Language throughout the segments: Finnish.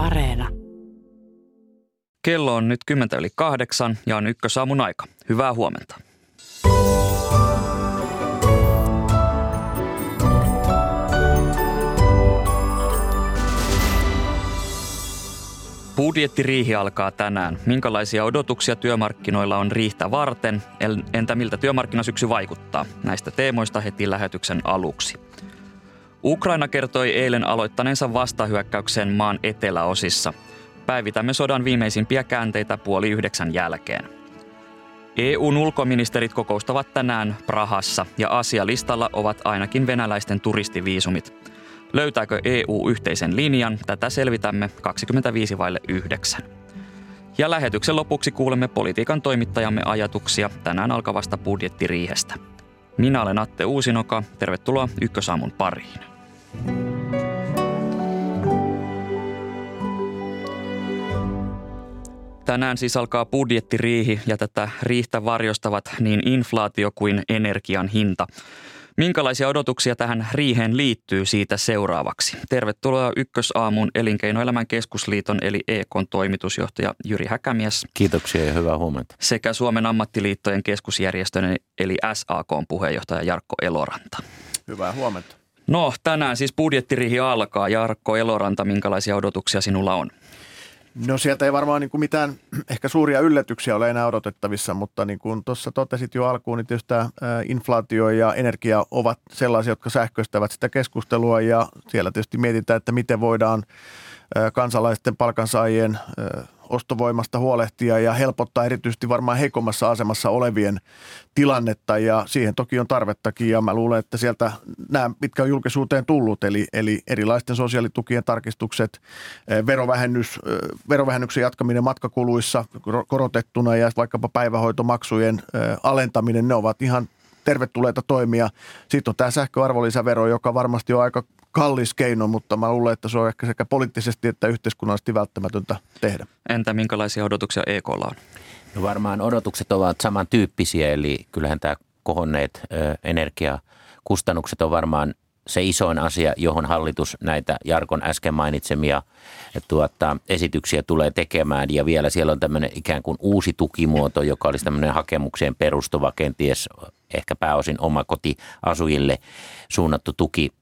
Areena. Kello on nyt 10 yli kahdeksan ja on ykkösaamun aika. Hyvää huomenta. Budjettiriihi alkaa tänään. Minkälaisia odotuksia työmarkkinoilla on riihtä varten? Entä miltä työmarkkinasyksy vaikuttaa? Näistä teemoista heti lähetyksen aluksi. Ukraina kertoi eilen aloittaneensa vastahyökkäyksen maan eteläosissa. Päivitämme sodan viimeisimpiä käänteitä puoli yhdeksän jälkeen. EUn ulkoministerit kokoustavat tänään Prahassa ja asialistalla ovat ainakin venäläisten turistiviisumit. Löytääkö EU yhteisen linjan? Tätä selvitämme 25 vaille 9. Ja lähetyksen lopuksi kuulemme politiikan toimittajamme ajatuksia tänään alkavasta budjettiriihestä. Minä olen Atte Uusinoka. Tervetuloa Ykkösaamun pariin. Tänään siis alkaa budjettiriihi ja tätä riihtä varjostavat niin inflaatio kuin energian hinta. Minkälaisia odotuksia tähän riiheen liittyy siitä seuraavaksi? Tervetuloa Ykkösaamun elinkeinoelämän keskusliiton eli EKn toimitusjohtaja Jyri Häkämies. Kiitoksia ja hyvää huomenta. Sekä Suomen ammattiliittojen keskusjärjestön eli SAKn puheenjohtaja Jarkko Eloranta. Hyvää huomenta. No tänään siis budjettirihi alkaa. Jarkko Eloranta, minkälaisia odotuksia sinulla on? No sieltä ei varmaan niin kuin mitään ehkä suuria yllätyksiä ole enää odotettavissa, mutta niin kuin tuossa totesit jo alkuun, niin tietysti tämä inflaatio ja energia ovat sellaisia, jotka sähköistävät sitä keskustelua ja siellä tietysti mietitään, että miten voidaan kansalaisten palkansaajien ostovoimasta huolehtia ja helpottaa erityisesti varmaan heikommassa asemassa olevien tilannetta ja siihen toki on tarvettakin ja mä luulen, että sieltä nämä, mitkä on julkisuuteen tullut, eli, eli erilaisten sosiaalitukien tarkistukset, verovähennys, verovähennyksen jatkaminen matkakuluissa korotettuna ja vaikkapa päivähoitomaksujen alentaminen, ne ovat ihan tervetulleita toimia. Sitten on tämä sähköarvonlisävero, joka varmasti on aika kallis keino, mutta mä luulen, että se on ehkä sekä poliittisesti että yhteiskunnallisesti välttämätöntä tehdä. Entä minkälaisia odotuksia EKlla on? No varmaan odotukset ovat samantyyppisiä, eli kyllähän tämä kohonneet energiakustannukset on varmaan se isoin asia, johon hallitus näitä Jarkon äsken mainitsemia tuota, esityksiä tulee tekemään. Ja vielä siellä on tämmöinen ikään kuin uusi tukimuoto, joka olisi tämmöinen hakemukseen perustuva, kenties ehkä pääosin omakotiasujille suunnattu tuki.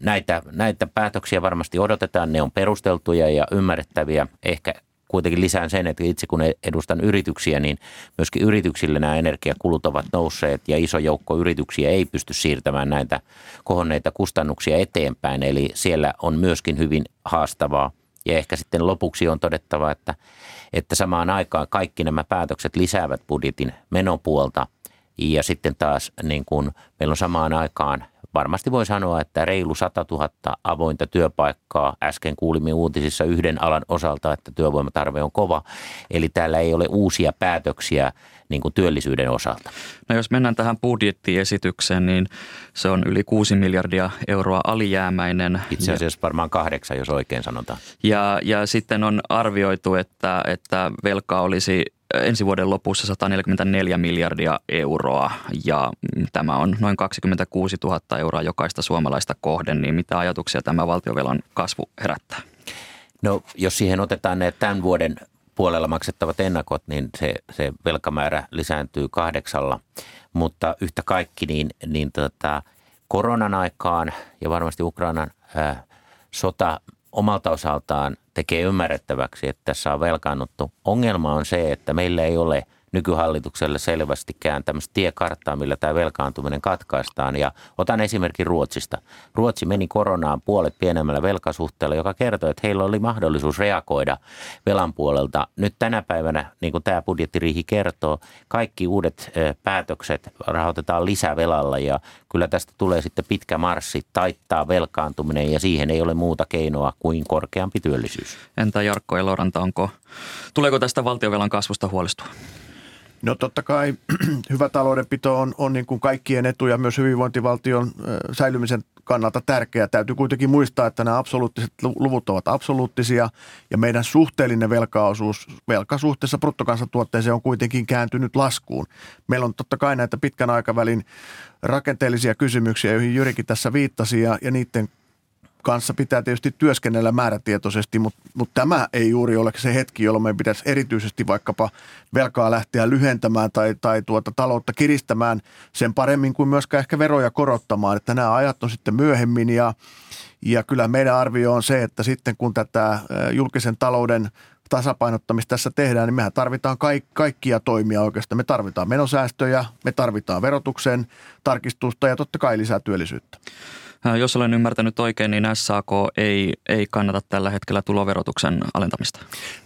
Näitä, näitä päätöksiä varmasti odotetaan, ne on perusteltuja ja ymmärrettäviä. Ehkä kuitenkin lisään sen, että itse kun edustan yrityksiä, niin myöskin yrityksille nämä energiakulut ovat nousseet ja iso joukko yrityksiä ei pysty siirtämään näitä kohonneita kustannuksia eteenpäin. Eli siellä on myöskin hyvin haastavaa. Ja ehkä sitten lopuksi on todettava, että, että samaan aikaan kaikki nämä päätökset lisäävät budjetin menopuolta. Ja sitten taas niin kuin meillä on samaan aikaan varmasti voi sanoa, että reilu 100 000 avointa työpaikkaa. Äsken kuulimme uutisissa yhden alan osalta, että työvoimatarve on kova. Eli täällä ei ole uusia päätöksiä niin kuin työllisyyden osalta. No jos mennään tähän budjettiesitykseen, niin se on yli 6 miljardia euroa alijäämäinen. Itse asiassa varmaan kahdeksan, jos oikein sanotaan. Ja, ja sitten on arvioitu, että, että velka olisi ensi vuoden lopussa 144 miljardia euroa ja tämä on noin 26 000 euroa jokaista suomalaista kohden, niin mitä ajatuksia tämä valtiovelan kasvu herättää? No jos siihen otetaan ne tämän vuoden puolella maksettavat ennakot, niin se, se velkamäärä lisääntyy kahdeksalla, mutta yhtä kaikki niin, niin tota, koronan aikaan ja varmasti Ukrainan ää, sota omalta osaltaan tekee ymmärrettäväksi, että tässä on velkaannuttu. Ongelma on se, että meillä ei ole – nykyhallitukselle selvästikään tämmöistä tiekarttaa, millä tämä velkaantuminen katkaistaan. Ja otan esimerkin Ruotsista. Ruotsi meni koronaan puolet pienemmällä velkasuhteella, joka kertoo, että heillä oli mahdollisuus reagoida velan puolelta. Nyt tänä päivänä, niin kuin tämä budjettiriihi kertoo, kaikki uudet päätökset rahoitetaan lisävelalla ja kyllä tästä tulee sitten pitkä marssi taittaa velkaantuminen ja siihen ei ole muuta keinoa kuin korkeampi työllisyys. Entä Jarkko Eloranta, onko, tuleeko tästä valtiovelan kasvusta huolestua? No totta kai hyvä taloudenpito on, on niin kuin kaikkien etu ja myös hyvinvointivaltion säilymisen kannalta tärkeää. Täytyy kuitenkin muistaa, että nämä absoluuttiset luvut ovat absoluuttisia ja meidän suhteellinen velkaosuus velkasuhteessa bruttokansantuotteeseen on kuitenkin kääntynyt laskuun. Meillä on totta kai näitä pitkän aikavälin rakenteellisia kysymyksiä, joihin Jyrikin tässä viittasi ja, ja niiden kanssa pitää tietysti työskennellä määrätietoisesti, mutta, mutta tämä ei juuri ole se hetki, jolloin meidän pitäisi erityisesti vaikkapa velkaa lähteä lyhentämään tai, tai tuota taloutta kiristämään sen paremmin kuin myöskään ehkä veroja korottamaan. Että nämä ajat on sitten myöhemmin ja, ja kyllä meidän arvio on se, että sitten kun tätä julkisen talouden tasapainottamista tässä tehdään, niin mehän tarvitaan kaik- kaikkia toimia oikeastaan. Me tarvitaan menosäästöjä, me tarvitaan verotuksen tarkistusta ja totta kai lisää työllisyyttä. Jos olen ymmärtänyt oikein, niin SAK ei, ei kannata tällä hetkellä tuloverotuksen alentamista.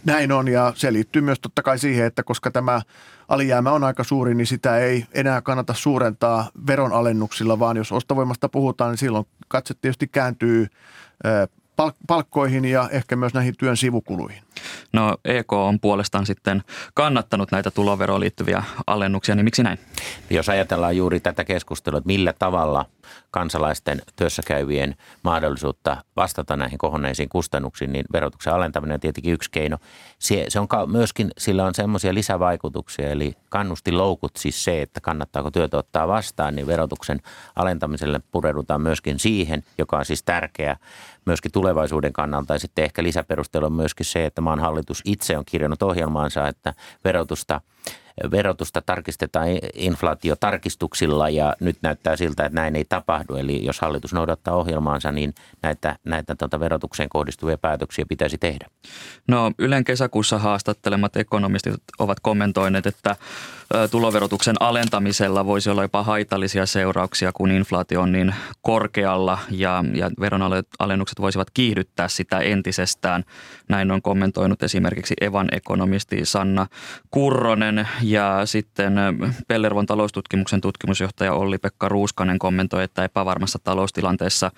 Näin on ja se liittyy myös totta kai siihen, että koska tämä alijäämä on aika suuri, niin sitä ei enää kannata suurentaa veronalennuksilla, vaan jos ostovoimasta puhutaan, niin silloin katse tietysti kääntyy palkkoihin ja ehkä myös näihin työn sivukuluihin. No EK on puolestaan sitten kannattanut näitä tuloveroon liittyviä alennuksia, niin miksi näin? Jos ajatellaan juuri tätä keskustelua, että millä tavalla kansalaisten työssäkäyvien mahdollisuutta vastata näihin kohonneisiin kustannuksiin, niin verotuksen alentaminen on tietenkin yksi keino. Se, se on myöskin, sillä on semmoisia lisävaikutuksia, eli kannustiloukut, siis se, että kannattaako työtä ottaa vastaan, niin verotuksen alentamiselle pureudutaan myöskin siihen, joka on siis tärkeä myöskin tulevaisuuden kannalta. Ja sitten ehkä lisäperustelu on myöskin se, että maan hallitus itse on kirjannut ohjelmaansa, että verotusta verotusta tarkistetaan inflaatiotarkistuksilla ja nyt näyttää siltä, että näin ei tapahdu. Eli jos hallitus noudattaa ohjelmaansa, niin näitä, näitä tuota verotukseen kohdistuvia päätöksiä pitäisi tehdä. No Ylen kesäkuussa haastattelemat ekonomistit ovat kommentoineet, että tuloverotuksen alentamisella voisi olla jopa haitallisia seurauksia, kun inflaatio on niin korkealla ja, ja veronalennukset voisivat kiihdyttää sitä entisestään. Näin on kommentoinut esimerkiksi Evan ekonomisti Sanna Kurronen ja sitten Pellervon taloustutkimuksen tutkimusjohtaja Olli-Pekka Ruuskanen kommentoi, että epävarmassa taloustilanteessa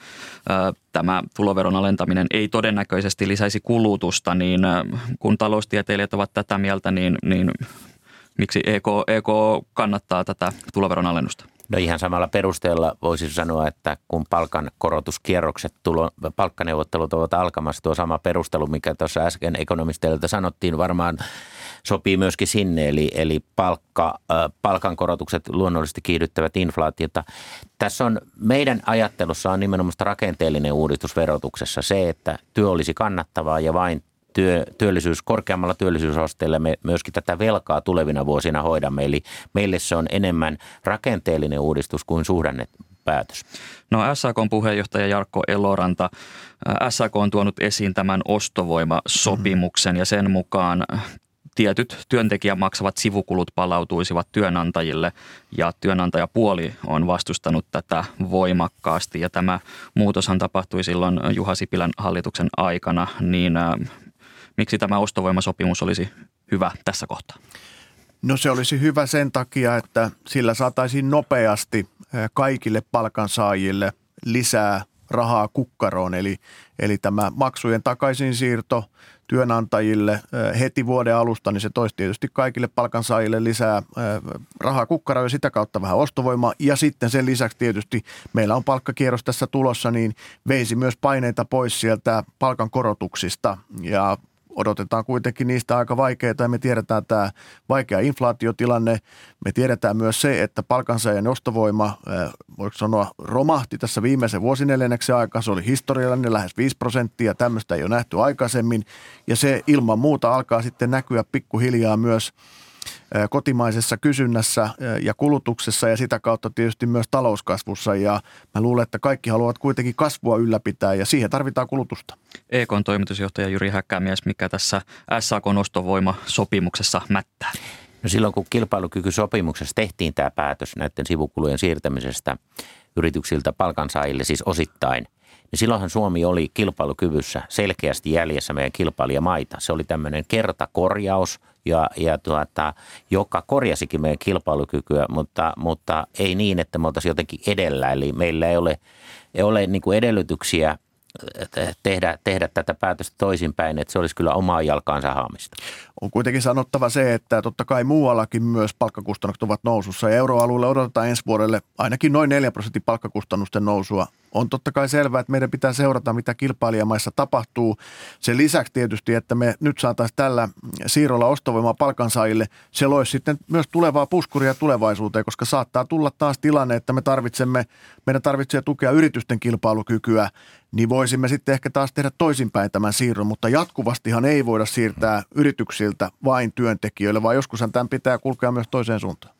tämä tuloveron alentaminen ei todennäköisesti lisäisi kulutusta, niin kun taloustieteilijät ovat tätä mieltä, niin, niin miksi EK, EK kannattaa tätä tuloveron alennusta? No ihan samalla perusteella voisi sanoa, että kun palkankorotuskierrokset, tulo, palkkaneuvottelut ovat alkamassa, tuo sama perustelu, mikä tuossa äsken ekonomisteilta sanottiin, varmaan sopii myöskin sinne, eli, eli palkka, palkankorotukset luonnollisesti kiihdyttävät inflaatiota. Tässä on, meidän ajattelussa on nimenomaan rakenteellinen uudistus verotuksessa se, että työ olisi kannattavaa ja vain työ, työllisyys, korkeammalla työllisyysasteella me myöskin tätä velkaa tulevina vuosina hoidamme. Eli meille se on enemmän rakenteellinen uudistus kuin suhdanne päätös. No SAK on puheenjohtaja Jarkko Eloranta. SAK on tuonut esiin tämän ostovoimasopimuksen ja sen mukaan tietyt työntekijän maksavat sivukulut palautuisivat työnantajille ja työnantajapuoli on vastustanut tätä voimakkaasti ja tämä muutoshan tapahtui silloin Juha Sipilän hallituksen aikana, niin miksi tämä ostovoimasopimus olisi hyvä tässä kohtaa? No se olisi hyvä sen takia, että sillä saataisiin nopeasti kaikille palkansaajille lisää rahaa kukkaroon. Eli, eli tämä maksujen takaisinsiirto työnantajille heti vuoden alusta, niin se toisi tietysti kaikille palkansaajille lisää rahaa kukkaroon ja sitä kautta vähän ostovoimaa. Ja sitten sen lisäksi tietysti meillä on palkkakierros tässä tulossa, niin veisi myös paineita pois sieltä palkankorotuksista. Ja odotetaan kuitenkin niistä aika vaikeita ja me tiedetään tämä vaikea inflaatiotilanne. Me tiedetään myös se, että palkansaajan ostovoima, voiko sanoa, romahti tässä viimeisen vuosineljänneksen aikaa. Se oli historiallinen lähes 5 prosenttia, tämmöistä ei ole nähty aikaisemmin ja se ilman muuta alkaa sitten näkyä pikkuhiljaa myös – kotimaisessa kysynnässä ja kulutuksessa ja sitä kautta tietysti myös talouskasvussa. Ja mä luulen, että kaikki haluavat kuitenkin kasvua ylläpitää ja siihen tarvitaan kulutusta. EKn toimitusjohtaja Jyri Häkkämies, mikä tässä SAK sopimuksessa mättää? No silloin kun kilpailukykysopimuksessa tehtiin tämä päätös näiden sivukulujen siirtämisestä yrityksiltä palkansaajille siis osittain – niin silloinhan Suomi oli kilpailukyvyssä selkeästi jäljessä meidän kilpailijamaita. Se oli tämmöinen kertakorjaus, ja, ja tuota, joka korjasikin meidän kilpailukykyä, mutta, mutta ei niin, että me oltaisiin jotenkin edellä. Eli meillä ei ole, ei ole niin kuin edellytyksiä tehdä, tehdä tätä päätöstä toisinpäin, että se olisi kyllä omaa jalkaansa haamista. On kuitenkin sanottava se, että totta kai muuallakin myös palkkakustannukset ovat nousussa euroalueelle odotetaan ensi vuodelle ainakin noin 4 prosentin palkkakustannusten nousua. On totta kai selvää, että meidän pitää seurata, mitä kilpailijamaissa tapahtuu. Sen lisäksi tietysti, että me nyt saataisiin tällä siirrolla ostovoimaa palkansaajille, se loisi sitten myös tulevaa puskuria tulevaisuuteen, koska saattaa tulla taas tilanne, että me tarvitsemme, meidän tarvitsee tukea yritysten kilpailukykyä. Niin voisimme sitten ehkä taas tehdä toisinpäin tämän siirron, mutta jatkuvastihan ei voida siirtää yrityksiltä vain työntekijöille, vaan joskushan tämän pitää kulkea myös toiseen suuntaan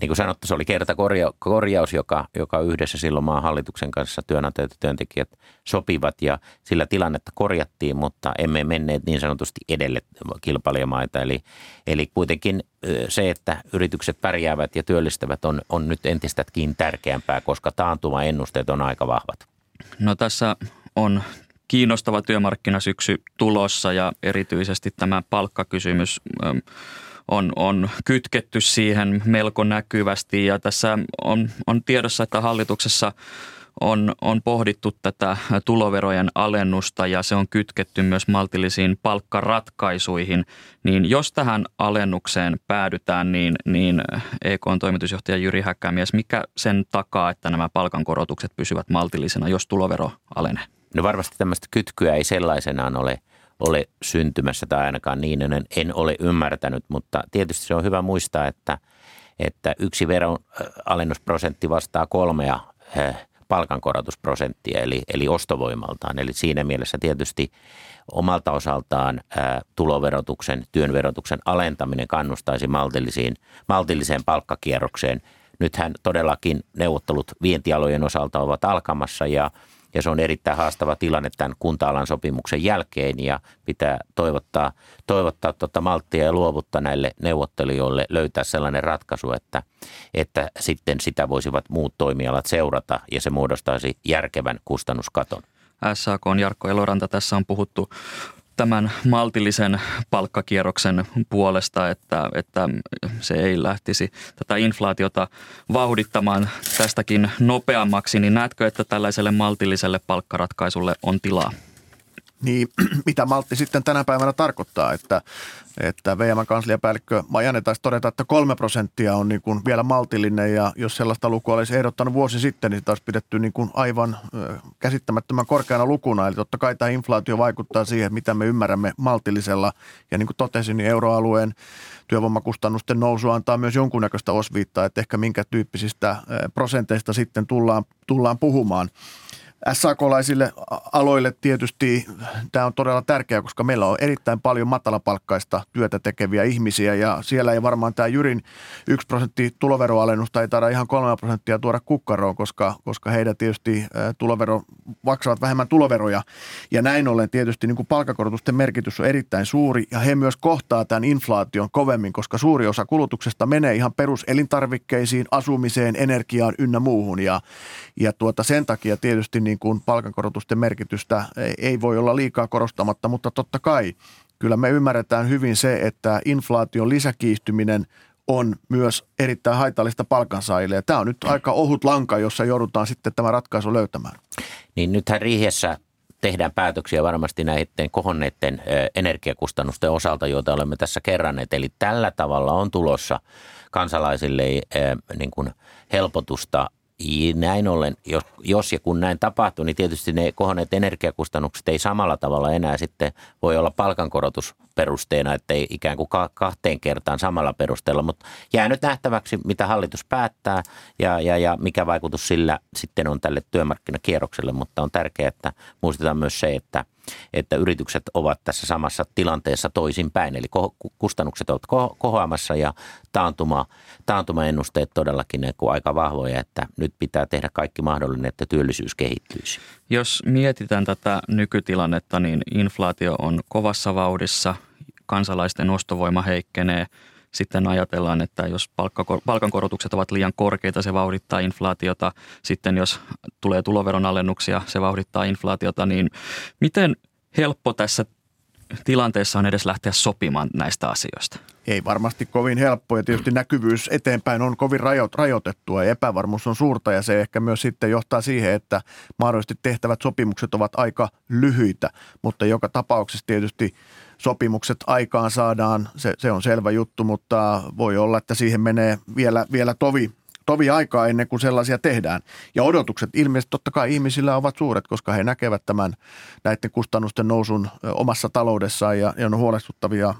niin kuin sanottu, se oli kerta korja, korjaus, joka, joka yhdessä silloin maan hallituksen kanssa työnantajat ja työntekijät sopivat ja sillä tilannetta korjattiin, mutta emme menneet niin sanotusti edelle kilpailijamaita. Eli, eli kuitenkin se, että yritykset pärjäävät ja työllistävät on, on nyt entistäkin tärkeämpää, koska taantuma ennusteet on aika vahvat. No tässä on kiinnostava työmarkkinasyksy tulossa ja erityisesti tämä palkkakysymys on, on kytketty siihen melko näkyvästi ja tässä on, on tiedossa, että hallituksessa on, on pohdittu tätä tuloverojen alennusta ja se on kytketty myös maltillisiin palkkaratkaisuihin. Niin jos tähän alennukseen päädytään, niin, niin EK on toimitusjohtaja Jyri Häkkämies, mikä sen takaa, että nämä palkankorotukset pysyvät maltillisena, jos tulovero alenee? No varmasti tämmöistä kytkyä ei sellaisenaan ole – ole syntymässä tai ainakaan niin en, en ole ymmärtänyt, mutta tietysti se on hyvä muistaa, että, että yksi veron alennusprosentti vastaa kolmea palkankorotusprosenttia eli, eli ostovoimaltaan. Eli siinä mielessä tietysti omalta osaltaan ää, tuloverotuksen, työn verotuksen alentaminen kannustaisi maltillisiin, maltilliseen palkkakierrokseen. Nythän todellakin neuvottelut vientialojen osalta ovat alkamassa ja – ja se on erittäin haastava tilanne tämän kunta-alan sopimuksen jälkeen ja pitää toivottaa, toivottaa tuota malttia ja luovutta näille neuvottelijoille löytää sellainen ratkaisu, että, että sitten sitä voisivat muut toimialat seurata ja se muodostaisi järkevän kustannuskaton. SAK on Jarkko Eloranta. Tässä on puhuttu tämän maltillisen palkkakierroksen puolesta, että, että se ei lähtisi tätä inflaatiota vauhdittamaan tästäkin nopeammaksi, niin näetkö, että tällaiselle maltilliselle palkkaratkaisulle on tilaa? Niin, mitä maltti sitten tänä päivänä tarkoittaa, että, että VM-kansliapäällikkö Majanne taisi todeta, että kolme prosenttia on niin kuin vielä maltillinen ja jos sellaista lukua olisi ehdottanut vuosi sitten, niin sitä olisi pidetty niin kuin aivan käsittämättömän korkeana lukuna. Eli totta kai tämä inflaatio vaikuttaa siihen, mitä me ymmärrämme maltillisella ja niin kuin totesin, niin euroalueen työvoimakustannusten nousu antaa myös jonkunnäköistä osviittaa, että ehkä minkä tyyppisistä prosenteista sitten tullaan, tullaan puhumaan. SAK-laisille aloille tietysti tämä on todella tärkeää, koska meillä on erittäin paljon matalapalkkaista työtä tekeviä ihmisiä ja siellä ei varmaan tämä Jyrin 1 prosentti tuloveroalennusta ei taida ihan 3 prosenttia tuoda kukkaroon, koska, koska heidän tietysti tulovero, maksavat vähemmän tuloveroja. Ja näin ollen tietysti niin kuin palkakorotusten merkitys on erittäin suuri ja he myös kohtaa tämän inflaation kovemmin, koska suuri osa kulutuksesta menee ihan peruselintarvikkeisiin, asumiseen, energiaan ynnä muuhun. Ja, ja tuota sen takia tietysti niin kuin palkankorotusten merkitystä ei voi olla liikaa korostamatta, mutta totta kai kyllä me ymmärretään hyvin se, että inflaation lisäkiihtyminen on myös erittäin haitallista palkansaajille. Ja tämä on nyt aika ohut lanka, jossa joudutaan sitten tämä ratkaisu löytämään. Niin nythän riihessä tehdään päätöksiä varmasti näiden kohonneiden energiakustannusten osalta, joita olemme tässä kerranneet. Eli tällä tavalla on tulossa kansalaisille niin kuin helpotusta näin ollen, jos, jos ja kun näin tapahtuu, niin tietysti ne kohonneet energiakustannukset ei samalla tavalla enää sitten voi olla palkankorotus perusteena, että ei ikään kuin kahteen kertaan samalla perusteella, mutta jää nyt nähtäväksi, mitä hallitus päättää ja, ja, ja mikä vaikutus sillä sitten on tälle työmarkkinakierrokselle, mutta on tärkeää, että muistetaan myös se, että – että yritykset ovat tässä samassa tilanteessa toisinpäin. Eli kustannukset ovat kohoamassa ja taantuma, taantumaennusteet todellakin ne aika vahvoja, että nyt pitää tehdä kaikki mahdollinen, että työllisyys kehittyisi. Jos mietitään tätä nykytilannetta, niin inflaatio on kovassa vauhdissa, kansalaisten ostovoima heikkenee – sitten ajatellaan, että jos palkankorotukset ovat liian korkeita, se vauhdittaa inflaatiota. Sitten jos tulee tuloveron alennuksia, se vauhdittaa inflaatiota. Niin miten helppo tässä tilanteessa on edes lähteä sopimaan näistä asioista? Ei varmasti kovin helppo ja tietysti näkyvyys eteenpäin on kovin rajoitettua ja epävarmuus on suurta ja se ehkä myös sitten johtaa siihen, että mahdollisesti tehtävät sopimukset ovat aika lyhyitä, mutta joka tapauksessa tietysti sopimukset aikaan saadaan, se, se on selvä juttu, mutta voi olla, että siihen menee vielä, vielä tovi, tovi aikaa ennen kuin sellaisia tehdään. Ja odotukset ilmeisesti totta kai ihmisillä ovat suuret, koska he näkevät tämän näiden kustannusten nousun omassa taloudessaan ja, ja on huolestuttavia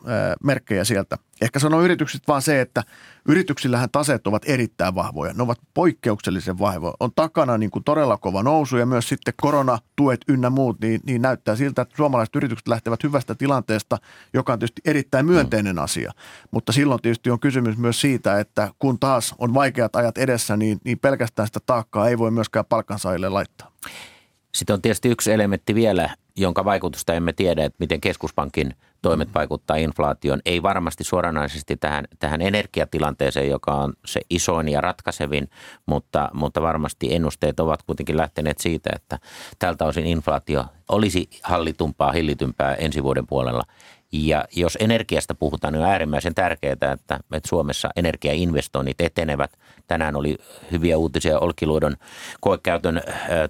merkkejä sieltä. Ehkä sanoo yrityksistä vaan se, että yrityksillähän taseet ovat erittäin vahvoja. Ne ovat poikkeuksellisen vahvoja. On takana niin kuin todella kova nousu ja myös sitten koronatuet ynnä muut, niin, niin näyttää siltä, että suomalaiset yritykset lähtevät hyvästä tilanteesta, joka on tietysti erittäin myönteinen asia. Mutta silloin tietysti on kysymys myös siitä, että kun taas on vaikeat ajat edessä, niin, niin pelkästään sitä taakkaa ei voi myöskään palkansaajille laittaa. Sitten on tietysti yksi elementti vielä, jonka vaikutusta emme tiedä, että miten keskuspankin toimet vaikuttaa inflaatioon. Ei varmasti suoranaisesti tähän, tähän energiatilanteeseen, joka on se isoin ja ratkaisevin, mutta, mutta varmasti ennusteet ovat kuitenkin lähteneet siitä, että tältä osin inflaatio olisi hallitumpaa, hillitympää ensi vuoden puolella. Ja jos energiasta puhutaan, niin on äärimmäisen tärkeää, että, että Suomessa energiainvestoinnit etenevät. Tänään oli hyviä uutisia Olkiluodon koekäytön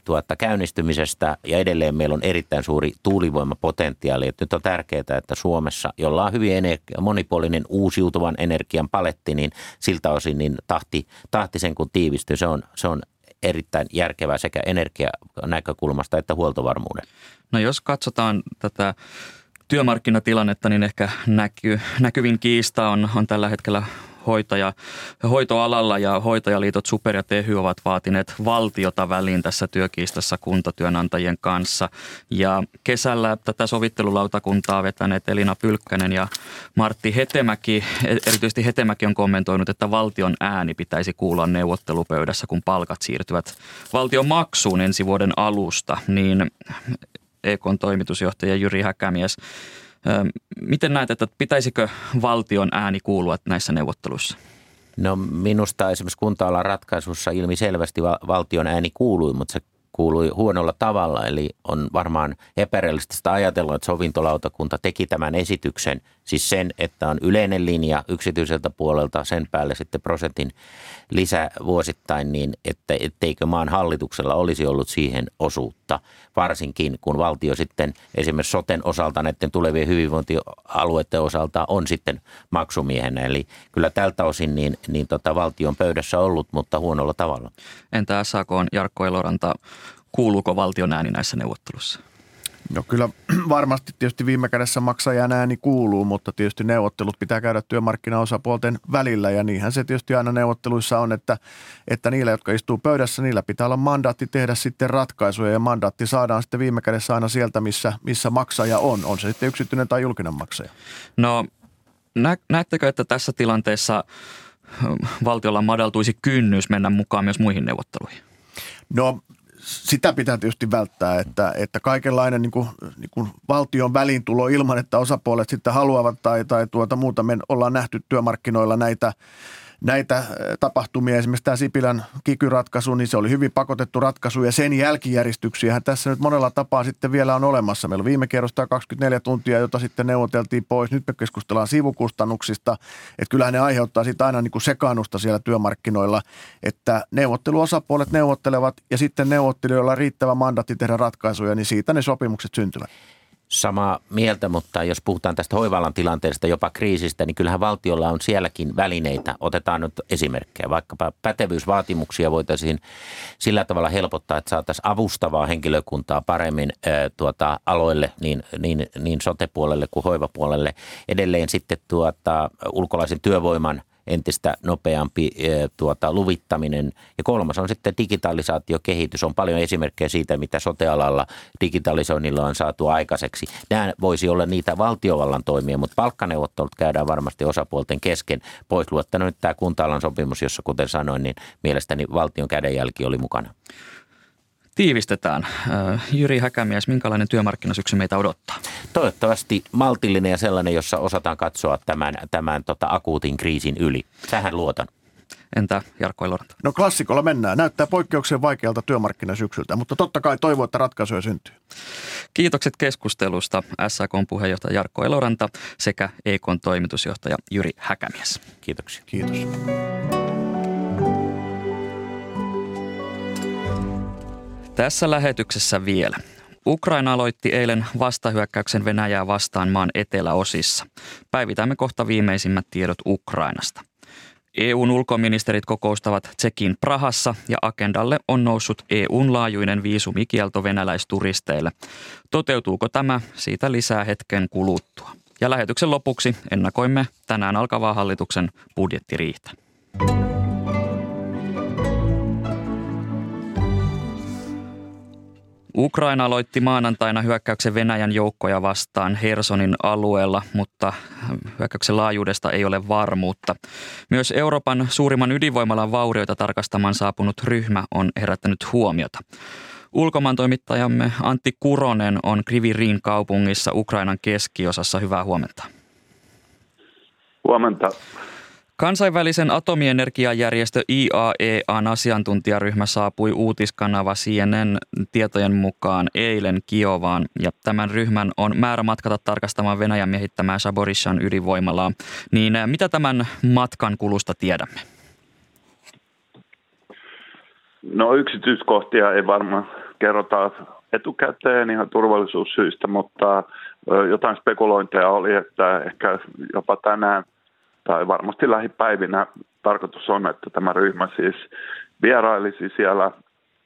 tuota, käynnistymisestä ja edelleen meillä on erittäin suuri tuulivoimapotentiaali. Että nyt on tärkeää, että Suomessa, jolla on hyvin energia, monipuolinen uusiutuvan energian paletti, niin siltä osin niin tahti, tahti sen kun tiivistyy, se on, se on erittäin järkevää sekä energianäkökulmasta että huoltovarmuuden. No jos katsotaan tätä työmarkkinatilannetta, niin ehkä näky, näkyvin kiista on, on tällä hetkellä hoitaja, hoitoalalla ja hoitajaliitot Super ja Tehy ovat vaatineet valtiota väliin tässä työkiistassa kuntatyönantajien kanssa. Ja kesällä tätä sovittelulautakuntaa vetäneet Elina Pylkkänen ja Martti Hetemäki, erityisesti Hetemäki on kommentoinut, että valtion ääni pitäisi kuulla neuvottelupöydässä, kun palkat siirtyvät valtion maksuun ensi vuoden alusta. Niin EKn toimitusjohtaja Jyri Häkämies. Miten näet, että pitäisikö valtion ääni kuulua näissä neuvotteluissa? No minusta esimerkiksi kunta ratkaisussa ilmi selvästi valtion ääni kuului, mutta se kuului huonolla tavalla. Eli on varmaan epärealistista ajatella, että sovintolautakunta teki tämän esityksen, siis sen, että on yleinen linja yksityiseltä puolelta, sen päälle sitten prosentin lisä vuosittain, niin että, etteikö maan hallituksella olisi ollut siihen osuutta, varsinkin kun valtio sitten esimerkiksi soten osalta, näiden tulevien hyvinvointialueiden osalta on sitten maksumiehenä. Eli kyllä tältä osin niin, niin tota valtion pöydässä ollut, mutta huonolla tavalla. Entä SAK on Jarkko Eloranta, kuuluuko valtion ääni näissä neuvotteluissa? No kyllä varmasti tietysti viime kädessä maksajan ääni kuuluu, mutta tietysti neuvottelut pitää käydä työmarkkinaosapuolten välillä ja niinhän se tietysti aina neuvotteluissa on, että, että niillä, jotka istuu pöydässä, niillä pitää olla mandaatti tehdä sitten ratkaisuja ja mandaatti saadaan sitten viime kädessä aina sieltä, missä, missä maksaja on, on se sitten yksityinen tai julkinen maksaja. No nä, näettekö, että tässä tilanteessa valtiolla madaltuisi kynnys mennä mukaan myös muihin neuvotteluihin? No sitä pitää tietysti välttää, että, että kaikenlainen niin kuin, niin kuin valtion väliintulo ilman, että osapuolet sitten haluavat tai, tai tuota muuta, me ollaan nähty työmarkkinoilla näitä näitä äh, tapahtumia, esimerkiksi tämä Sipilän kikyratkaisu, niin se oli hyvin pakotettu ratkaisu ja sen jälkijäristyksiä tässä nyt monella tapaa sitten vielä on olemassa. Meillä on viime kerrosta 24 tuntia, jota sitten neuvoteltiin pois. Nyt me keskustellaan sivukustannuksista, että kyllähän ne aiheuttaa sitten aina niin kuin sekaannusta siellä työmarkkinoilla, että neuvotteluosapuolet neuvottelevat ja sitten neuvottelijoilla riittävä mandaatti tehdä ratkaisuja, niin siitä ne sopimukset syntyvät samaa mieltä, mutta jos puhutaan tästä hoivallan tilanteesta, jopa kriisistä, niin kyllähän valtiolla on sielläkin välineitä. Otetaan nyt esimerkkejä. Vaikkapa pätevyysvaatimuksia voitaisiin sillä tavalla helpottaa, että saataisiin avustavaa henkilökuntaa paremmin ää, tuota, aloille, niin, niin, niin sotepuolelle kuin hoivapuolelle. Edelleen sitten tuota, ulkolaisen työvoiman entistä nopeampi eh, tuota, luvittaminen. Ja kolmas on sitten digitalisaatiokehitys. On paljon esimerkkejä siitä, mitä sotealalla digitalisoinnilla on saatu aikaiseksi. Nämä voisi olla niitä valtiovallan toimia, mutta palkkaneuvottelut käydään varmasti osapuolten kesken. Pois luettuna nyt tämä kunta sopimus, jossa kuten sanoin, niin mielestäni valtion kädenjälki oli mukana tiivistetään. Jyri Häkämies, minkälainen työmarkkinasyksy meitä odottaa? Toivottavasti maltillinen ja sellainen, jossa osataan katsoa tämän, tämän tota, akuutin kriisin yli. Tähän luotan. Entä Jarkko Eloranta? No klassikolla mennään. Näyttää poikkeuksen vaikealta työmarkkinasyksyltä, mutta totta kai toivoo, että ratkaisuja syntyy. Kiitokset keskustelusta SAK puheenjohtaja Jarkko Eloranta sekä EK toimitusjohtaja Jyri Häkämies. Kiitoksia. Kiitos. Tässä lähetyksessä vielä. Ukraina aloitti eilen vastahyökkäyksen Venäjää vastaan maan eteläosissa. Päivitämme kohta viimeisimmät tiedot Ukrainasta. EUn ulkoministerit kokoustavat Tsekin Prahassa ja agendalle on noussut EUn laajuinen viisumikielto venäläisturisteille. Toteutuuko tämä? Siitä lisää hetken kuluttua. Ja lähetyksen lopuksi ennakoimme tänään alkavaa hallituksen budjettiriihtä. Ukraina aloitti maanantaina hyökkäyksen Venäjän joukkoja vastaan Hersonin alueella, mutta hyökkäyksen laajuudesta ei ole varmuutta. Myös Euroopan suurimman ydinvoimalan vaurioita tarkastamaan saapunut ryhmä on herättänyt huomiota. Ulkomaan toimittajamme Antti Kuronen on Krivirin kaupungissa Ukrainan keskiosassa. Hyvää huomenta. Huomenta. Kansainvälisen atomienergiajärjestö IAEAn asiantuntijaryhmä saapui uutiskanava CNN tietojen mukaan eilen Kiovaan ja tämän ryhmän on määrä matkata tarkastamaan Venäjän miehittämää Saborishan ydinvoimalaa. Niin äh, mitä tämän matkan kulusta tiedämme? No yksityiskohtia ei varmaan kerrota etukäteen ihan turvallisuussyistä, mutta jotain spekulointeja oli, että ehkä jopa tänään – tai varmasti lähipäivinä tarkoitus on, että tämä ryhmä siis vierailisi siellä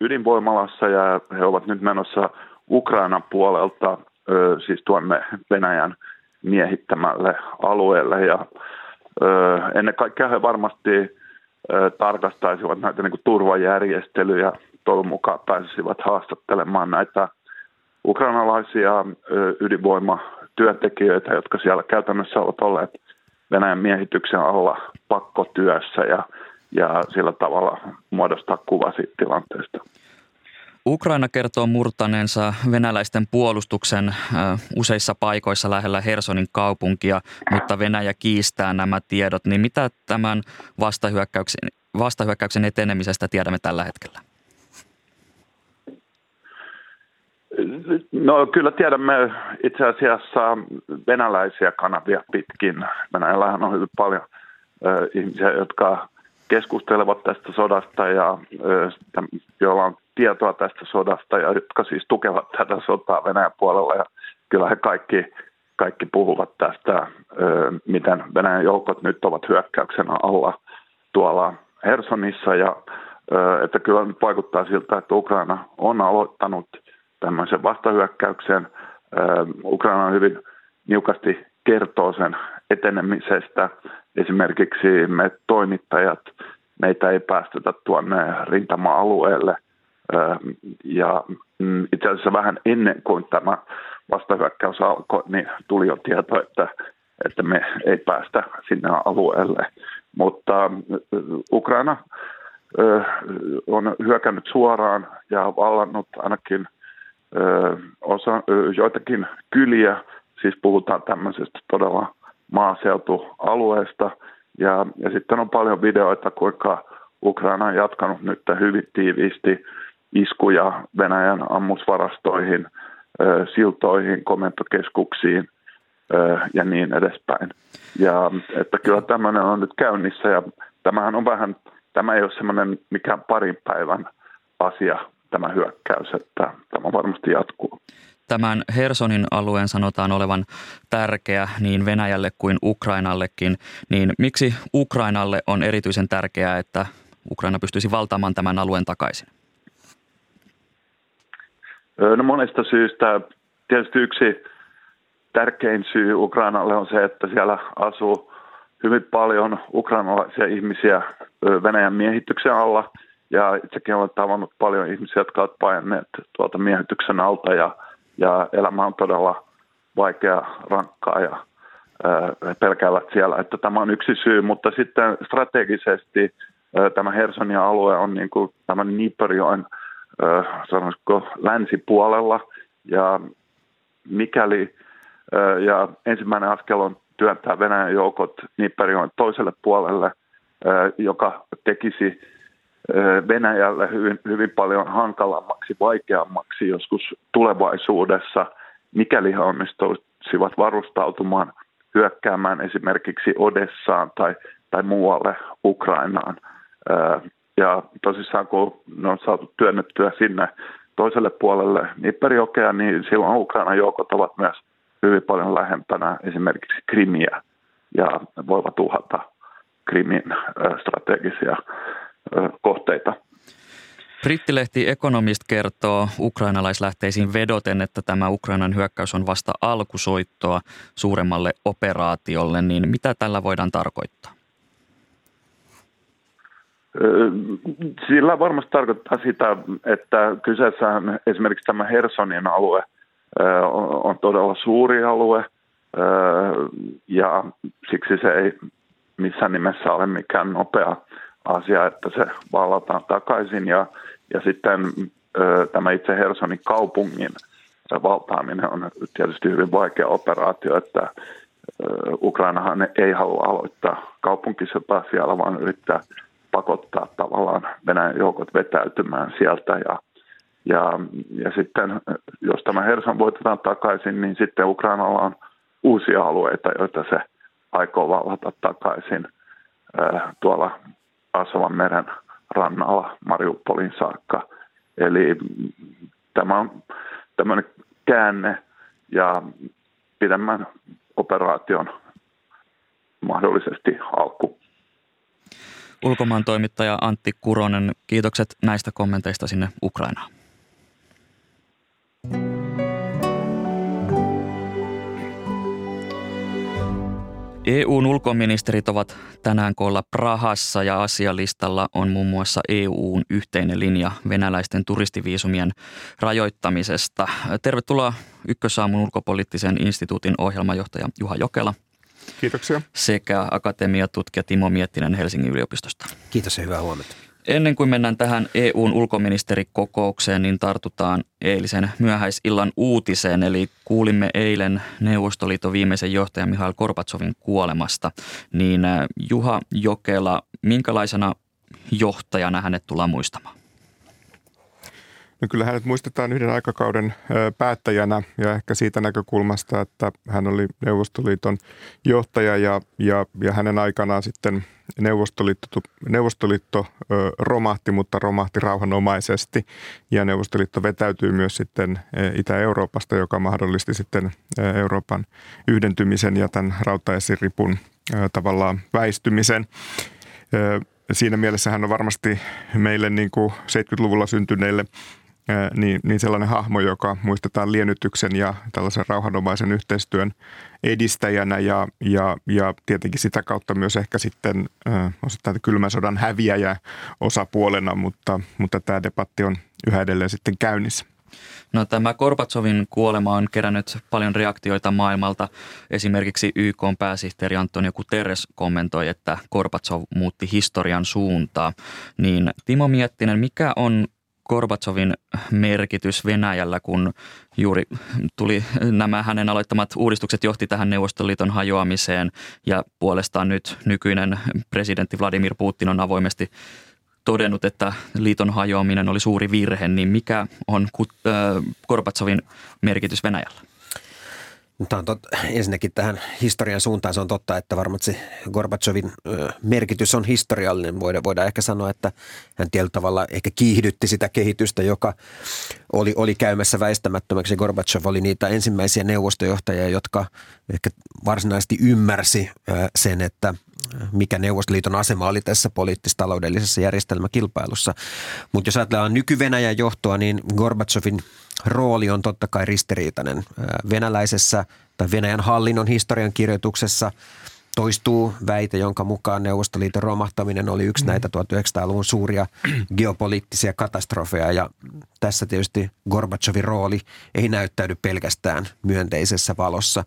ydinvoimalassa ja he ovat nyt menossa Ukrainan puolelta siis tuonne Venäjän miehittämälle alueelle. Ja ennen kaikkea he varmasti tarkastaisivat näitä niin kuin turvajärjestelyjä, toivon mukaan pääsisivät haastattelemaan näitä ukrainalaisia ydinvoimatyöntekijöitä, jotka siellä käytännössä ovat olleet Venäjän miehityksen alla pakkotyössä ja, ja sillä tavalla muodostaa kuva siitä tilanteesta. Ukraina kertoo murtaneensa venäläisten puolustuksen useissa paikoissa lähellä Hersonin kaupunkia, mutta Venäjä kiistää nämä tiedot. Niin mitä tämän vastahyökkäyksen, vastahyökkäyksen etenemisestä tiedämme tällä hetkellä? No kyllä tiedämme itse asiassa venäläisiä kanavia pitkin. Venäjällähän on hyvin paljon ö, ihmisiä, jotka keskustelevat tästä sodasta ja ö, joilla on tietoa tästä sodasta ja jotka siis tukevat tätä sotaa Venäjän puolella. Ja kyllä he kaikki, kaikki puhuvat tästä, ö, miten Venäjän joukot nyt ovat hyökkäyksenä alla tuolla Hersonissa ja että kyllä nyt vaikuttaa siltä, että Ukraina on aloittanut – tämmöisen vastahyökkäyksen. Ukraina hyvin niukasti kertoo sen etenemisestä. Esimerkiksi me toimittajat, meitä ei päästetä tuonne rintama-alueelle. Ja mm, itse asiassa vähän ennen kuin tämä vastahyökkäys alkoi, niin tuli jo tieto, että, että me ei päästä sinne alueelle. Mutta Ukraina on hyökännyt suoraan ja vallannut ainakin osa, joitakin kyliä, siis puhutaan tämmöisestä todella maaseutualueesta. Ja, ja sitten on paljon videoita, kuinka Ukraina on jatkanut nyt hyvin tiiviisti iskuja Venäjän ammusvarastoihin, siltoihin, komentokeskuksiin ja niin edespäin. Ja että kyllä tämmöinen on nyt käynnissä ja tämähän on vähän, tämä ei ole semmoinen mikään parin päivän asia, tämä hyökkäys, että tämä varmasti jatkuu. Tämän Hersonin alueen sanotaan olevan tärkeä niin Venäjälle kuin Ukrainallekin, niin miksi Ukrainalle on erityisen tärkeää, että Ukraina pystyisi valtaamaan tämän alueen takaisin? No monesta syystä. Tietysti yksi tärkein syy Ukrainalle on se, että siellä asuu hyvin paljon ukrainalaisia ihmisiä Venäjän miehityksen alla – ja itsekin olen tavannut paljon ihmisiä, jotka ovat paineet tuolta miehityksen alta ja, ja elämä on todella vaikea, rankkaa ja he pelkäävät siellä, että tämä on yksi syy, mutta sitten strategisesti tämä Hersonin alue on niin kuin tämän Niperjoen länsipuolella. Ja mikäli ja ensimmäinen askel on työntää Venäjän joukot Niperjoen toiselle puolelle, joka tekisi Venäjälle hyvin, hyvin paljon hankalammaksi, vaikeammaksi joskus tulevaisuudessa, mikäli he onnistuisivat varustautumaan hyökkäämään esimerkiksi Odessaan tai, tai muualle Ukrainaan. Ja tosissaan kun ne on saatu työnnettyä sinne toiselle puolelle Niperiokea, niin silloin Ukrainan joukot ovat myös hyvin paljon lähempänä esimerkiksi Krimiä ja voivat uhata Krimin strategisia kohteita. Brittilehti Economist kertoo ukrainalaislähteisiin vedoten, että tämä Ukrainan hyökkäys on vasta alkusoittoa suuremmalle operaatiolle, niin mitä tällä voidaan tarkoittaa? Sillä varmasti tarkoittaa sitä, että kyseessä on esimerkiksi tämä Hersonin alue on todella suuri alue ja siksi se ei missään nimessä ole mikään nopea asia, että se vallataan takaisin ja, ja sitten tämä itse Hersonin kaupungin valtaaminen on tietysti hyvin vaikea operaatio, että Ukrainahan ei halua aloittaa kaupunkisotaa siellä, vaan yrittää pakottaa tavallaan Venäjän joukot vetäytymään sieltä ja, ja, ja sitten jos tämä Herson voitetaan takaisin, niin sitten Ukrainalla on uusia alueita, joita se aikoo vallata takaisin tuolla Asovan meren rannalla Mariupolin saakka. Eli tämä on tämmöinen käänne ja pidemmän operaation mahdollisesti alku. Ulkomaan toimittaja Antti Kuronen, kiitokset näistä kommenteista sinne Ukrainaan. EUn ulkoministerit ovat tänään koolla Prahassa ja asialistalla on muun muassa EUn yhteinen linja venäläisten turistiviisumien rajoittamisesta. Tervetuloa Ykkösaamun ulkopoliittisen instituutin ohjelmajohtaja Juha Jokela. Kiitoksia. Sekä akatemiatutkija Timo Miettinen Helsingin yliopistosta. Kiitos ja hyvää huomenta. Ennen kuin mennään tähän EUn ulkoministerikokoukseen, niin tartutaan eilisen myöhäisillan uutiseen. Eli kuulimme eilen Neuvostoliiton viimeisen johtajan Mihail Korbatsovin kuolemasta. Niin äh, Juha Jokela, minkälaisena johtajana hänet tullaan muistamaan? No kyllä hänet muistetaan yhden aikakauden päättäjänä ja ehkä siitä näkökulmasta, että hän oli Neuvostoliiton johtaja ja, ja, ja hänen aikanaan sitten Neuvostoliitto, Neuvostoliitto romahti, mutta romahti rauhanomaisesti. Ja Neuvostoliitto vetäytyi myös sitten Itä-Euroopasta, joka mahdollisti sitten Euroopan yhdentymisen ja tämän rautaesiripun tavallaan väistymisen. Siinä mielessä hän on varmasti meille niin kuin 70-luvulla syntyneille niin, niin sellainen hahmo, joka muistetaan liennytyksen ja tällaisen rauhanomaisen yhteistyön edistäjänä ja, ja, ja tietenkin sitä kautta myös ehkä sitten äh, osittain kylmän sodan häviäjä osapuolena, mutta, mutta tämä debatti on yhä edelleen sitten käynnissä. No tämä Korbatsovin kuolema on kerännyt paljon reaktioita maailmalta. Esimerkiksi YK pääsihteeri Antonio Guterres kommentoi, että Korbatsov muutti historian suuntaa. Niin Timo Miettinen, mikä on Gorbatsovin merkitys Venäjällä, kun juuri tuli nämä hänen aloittamat uudistukset johti tähän Neuvostoliiton hajoamiseen ja puolestaan nyt nykyinen presidentti Vladimir Putin on avoimesti todennut, että liiton hajoaminen oli suuri virhe, niin mikä on Gorbatsovin merkitys Venäjällä? Tämä on tot, ensinnäkin tähän historian suuntaan se on totta, että varmasti Gorbachevin merkitys on historiallinen. Voidaan, voidaan ehkä sanoa, että hän tietyllä tavalla ehkä kiihdytti sitä kehitystä, joka oli, oli käymässä väistämättömäksi. Gorbachev oli niitä ensimmäisiä neuvostojohtajia, jotka ehkä varsinaisesti ymmärsi sen, että mikä Neuvostoliiton asema oli tässä poliittis-taloudellisessa järjestelmäkilpailussa. Mutta jos ajatellaan nyky-Venäjän johtoa, niin Gorbachevin rooli on totta kai ristiriitainen. Venäläisessä tai Venäjän hallinnon historian kirjoituksessa toistuu väite, jonka mukaan Neuvostoliiton romahtaminen oli yksi mm. näitä 1900-luvun suuria geopoliittisia katastrofeja ja tässä tietysti Gorbachevin rooli ei näyttäydy pelkästään myönteisessä valossa.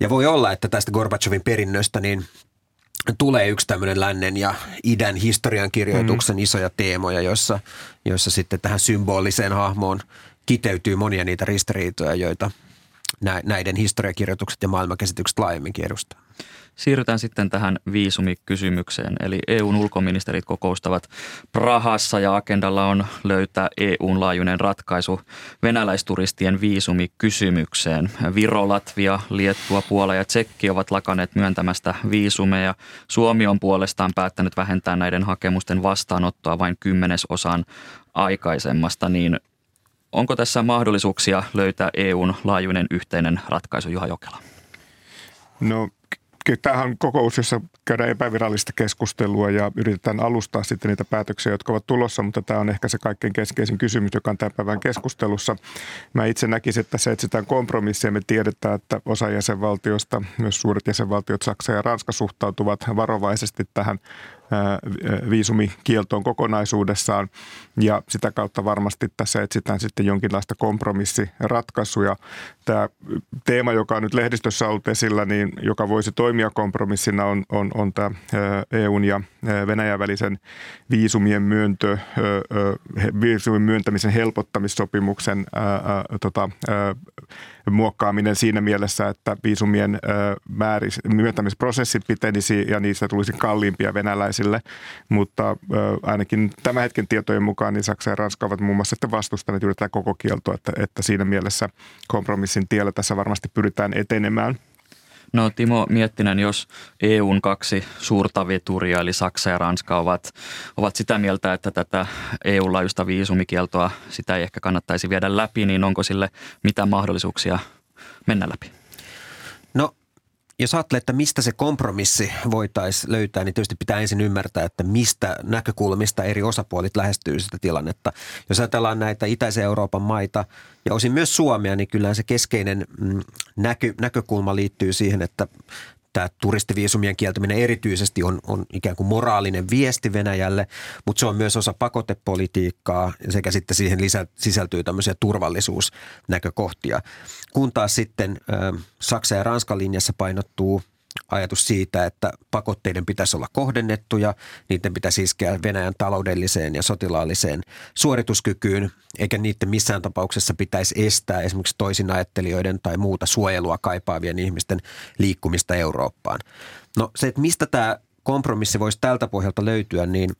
Ja voi olla, että tästä Gorbachevin perinnöstä niin tulee yksi tämmöinen lännen ja idän historian kirjoituksen mm. isoja teemoja, joissa, joissa sitten tähän symboliseen hahmoon kiteytyy monia niitä ristiriitoja, joita näiden historiakirjoitukset ja maailmankäsitykset laajemminkin edustaa. Siirrytään sitten tähän viisumikysymykseen. Eli EUn ulkoministerit kokoustavat Prahassa ja agendalla on löytää EUn laajuinen ratkaisu venäläisturistien viisumikysymykseen. Viro, Latvia, Liettua, Puola ja Tsekki ovat lakaneet myöntämästä viisumeja. Suomi on puolestaan päättänyt vähentää näiden hakemusten vastaanottoa vain kymmenesosan aikaisemmasta, niin onko tässä mahdollisuuksia löytää EUn laajuinen yhteinen ratkaisu, Juha Jokela? No tämähän on kokous, jossa käydään epävirallista keskustelua ja yritetään alustaa sitten niitä päätöksiä, jotka ovat tulossa, mutta tämä on ehkä se kaikkein keskeisin kysymys, joka on tämän päivän keskustelussa. Mä itse näkisin, että se etsitään kompromissia. Me tiedetään, että osa jäsenvaltioista, myös suuret jäsenvaltiot, Saksa ja Ranska suhtautuvat varovaisesti tähän viisumikieltoon kokonaisuudessaan ja sitä kautta varmasti tässä etsitään sitten jonkinlaista kompromissiratkaisuja. Tämä teema, joka on nyt lehdistössä ollut esillä, niin joka voisi toimia kompromissina on, on, on tämä EUn ja Venäjän välisen viisumien myöntö, viisumin myöntämisen helpottamissopimuksen ää, tota, ää, muokkaaminen siinä mielessä, että viisumien määris, myöntämisprosessit pitenisi ja niistä tulisi kalliimpia venäläisille. Mutta ainakin tämän hetken tietojen mukaan niin Saksa ja Ranska ovat muun muassa vastustaneet tätä koko kieltoa, että, että siinä mielessä kompromissin tiellä tässä varmasti pyritään etenemään. No Timo Miettinen, jos EUn kaksi suurta veturia, eli Saksa ja Ranska, ovat, ovat sitä mieltä, että tätä EU-laajuista viisumikieltoa, sitä ei ehkä kannattaisi viedä läpi, niin onko sille mitään mahdollisuuksia mennä läpi? Jos ajattelee, että mistä se kompromissi voitaisiin löytää, niin tietysti pitää ensin ymmärtää, että mistä näkökulmista eri osapuolit lähestyy sitä tilannetta. Jos ajatellaan näitä itäisen Euroopan maita ja osin myös Suomea, niin kyllähän se keskeinen mm, näky, näkökulma liittyy siihen, että tämä turistiviisumien kieltäminen erityisesti on, on ikään kuin moraalinen viesti Venäjälle, mutta se on myös osa pakotepolitiikkaa sekä sitten siihen lisä, sisältyy tämmöisiä turvallisuusnäkökohtia. Kun taas sitten ö, Saksa ja Ranska linjassa painottuu ajatus siitä, että pakotteiden pitäisi olla kohdennettuja, niiden pitäisi iskeä Venäjän taloudelliseen ja sotilaalliseen suorituskykyyn, eikä niiden missään tapauksessa pitäisi estää esimerkiksi toisin ajattelijoiden tai muuta suojelua kaipaavien ihmisten liikkumista Eurooppaan. No se, että mistä tämä kompromissi voisi tältä pohjalta löytyä, niin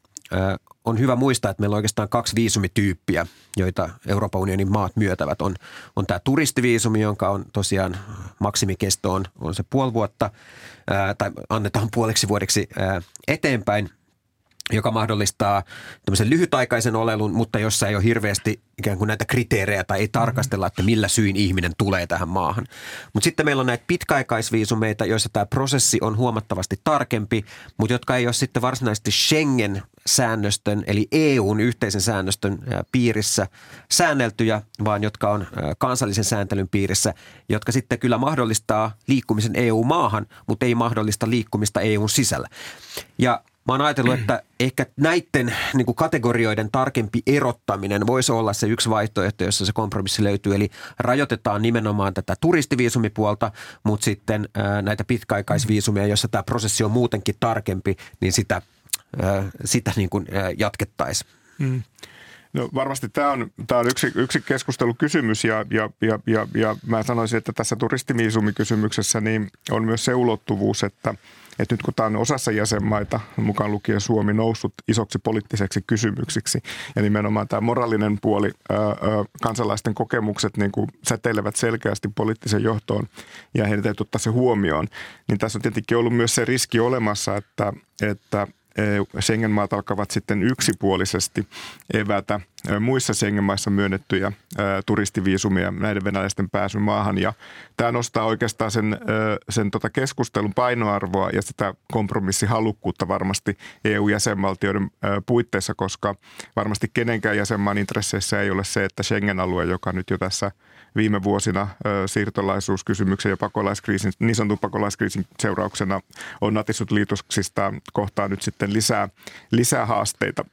on hyvä muistaa, että meillä on oikeastaan kaksi viisumityyppiä, joita Euroopan unionin maat myötävät. On, on tämä turistiviisumi, jonka on tosiaan maksimikesto on, on se puoli vuotta, ää, tai annetaan puoleksi vuodeksi ää, eteenpäin – joka mahdollistaa tämmöisen lyhytaikaisen olelun, mutta jossa ei ole hirveästi ikään kuin näitä kriteerejä tai ei tarkastella, että millä syyn ihminen tulee tähän maahan. Mutta sitten meillä on näitä pitkäaikaisviisumeita, joissa tämä prosessi on huomattavasti tarkempi, mutta jotka ei ole sitten varsinaisesti Schengen-säännöstön eli EUn yhteisen säännöstön piirissä säänneltyjä, vaan jotka on kansallisen sääntelyn piirissä, jotka sitten kyllä mahdollistaa liikkumisen EU-maahan, mutta ei mahdollista liikkumista EUn sisällä. Ja Mä oon ajatellut, että ehkä näiden niin kuin kategorioiden tarkempi erottaminen voisi olla se yksi vaihtoehto, jossa se kompromissi löytyy. Eli rajoitetaan nimenomaan tätä turistiviisumipuolta, mutta sitten ää, näitä pitkäaikaisviisumia, jossa tämä prosessi on muutenkin tarkempi, niin sitä, ää, sitä niin kuin, ää, jatkettaisiin. Mm. No varmasti tämä on, tämä on yksi, yksi keskustelukysymys ja, ja, ja, ja, ja mä sanoisin, että tässä turistiviisumikysymyksessä niin on myös se ulottuvuus, että – että nyt kun tämä on osassa jäsenmaita, mukaan lukien Suomi, noussut isoksi poliittiseksi kysymyksiksi ja nimenomaan tämä moraalinen puoli, ää, kansalaisten kokemukset niin kuin säteilevät selkeästi poliittisen johtoon ja heidän täytyy ottaa se huomioon, niin tässä on tietenkin ollut myös se riski olemassa, että, että Schengen-maat alkavat sitten yksipuolisesti evätä muissa Schengen-maissa myönnettyjä turistiviisumia näiden venäläisten pääsyn maahan. Ja tämä nostaa oikeastaan sen, sen tota keskustelun painoarvoa ja sitä kompromissihalukkuutta varmasti EU-jäsenvaltioiden puitteissa, koska varmasti kenenkään jäsenmaan intresseissä ei ole se, että Schengen-alue, joka nyt jo tässä – viime vuosina siirtolaisuuskysymyksen ja pakolaiskriisin, niin sanotun pakolaiskriisin seurauksena on natissut liitoksista kohtaa nyt sitten lisää, lisää haasteita.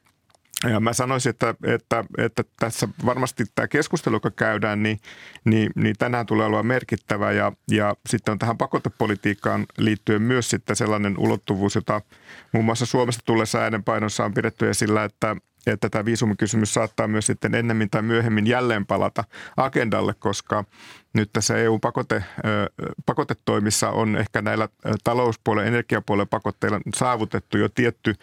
Ja mä sanoisin, että, että, että tässä varmasti tämä keskustelu, joka käydään, niin, niin, niin tänään tulee olemaan merkittävä. Ja, ja sitten on tähän pakotepolitiikkaan liittyen myös sitten sellainen ulottuvuus, jota muun muassa Suomesta tullessa äänenpainossa on pidetty esillä, että, että tämä viisumikysymys saattaa myös sitten ennemmin tai myöhemmin jälleen palata agendalle, koska nyt tässä EU-pakote, pakotetoimissa on ehkä näillä talouspuolen, energiapuolen pakotteilla saavutettu jo tietty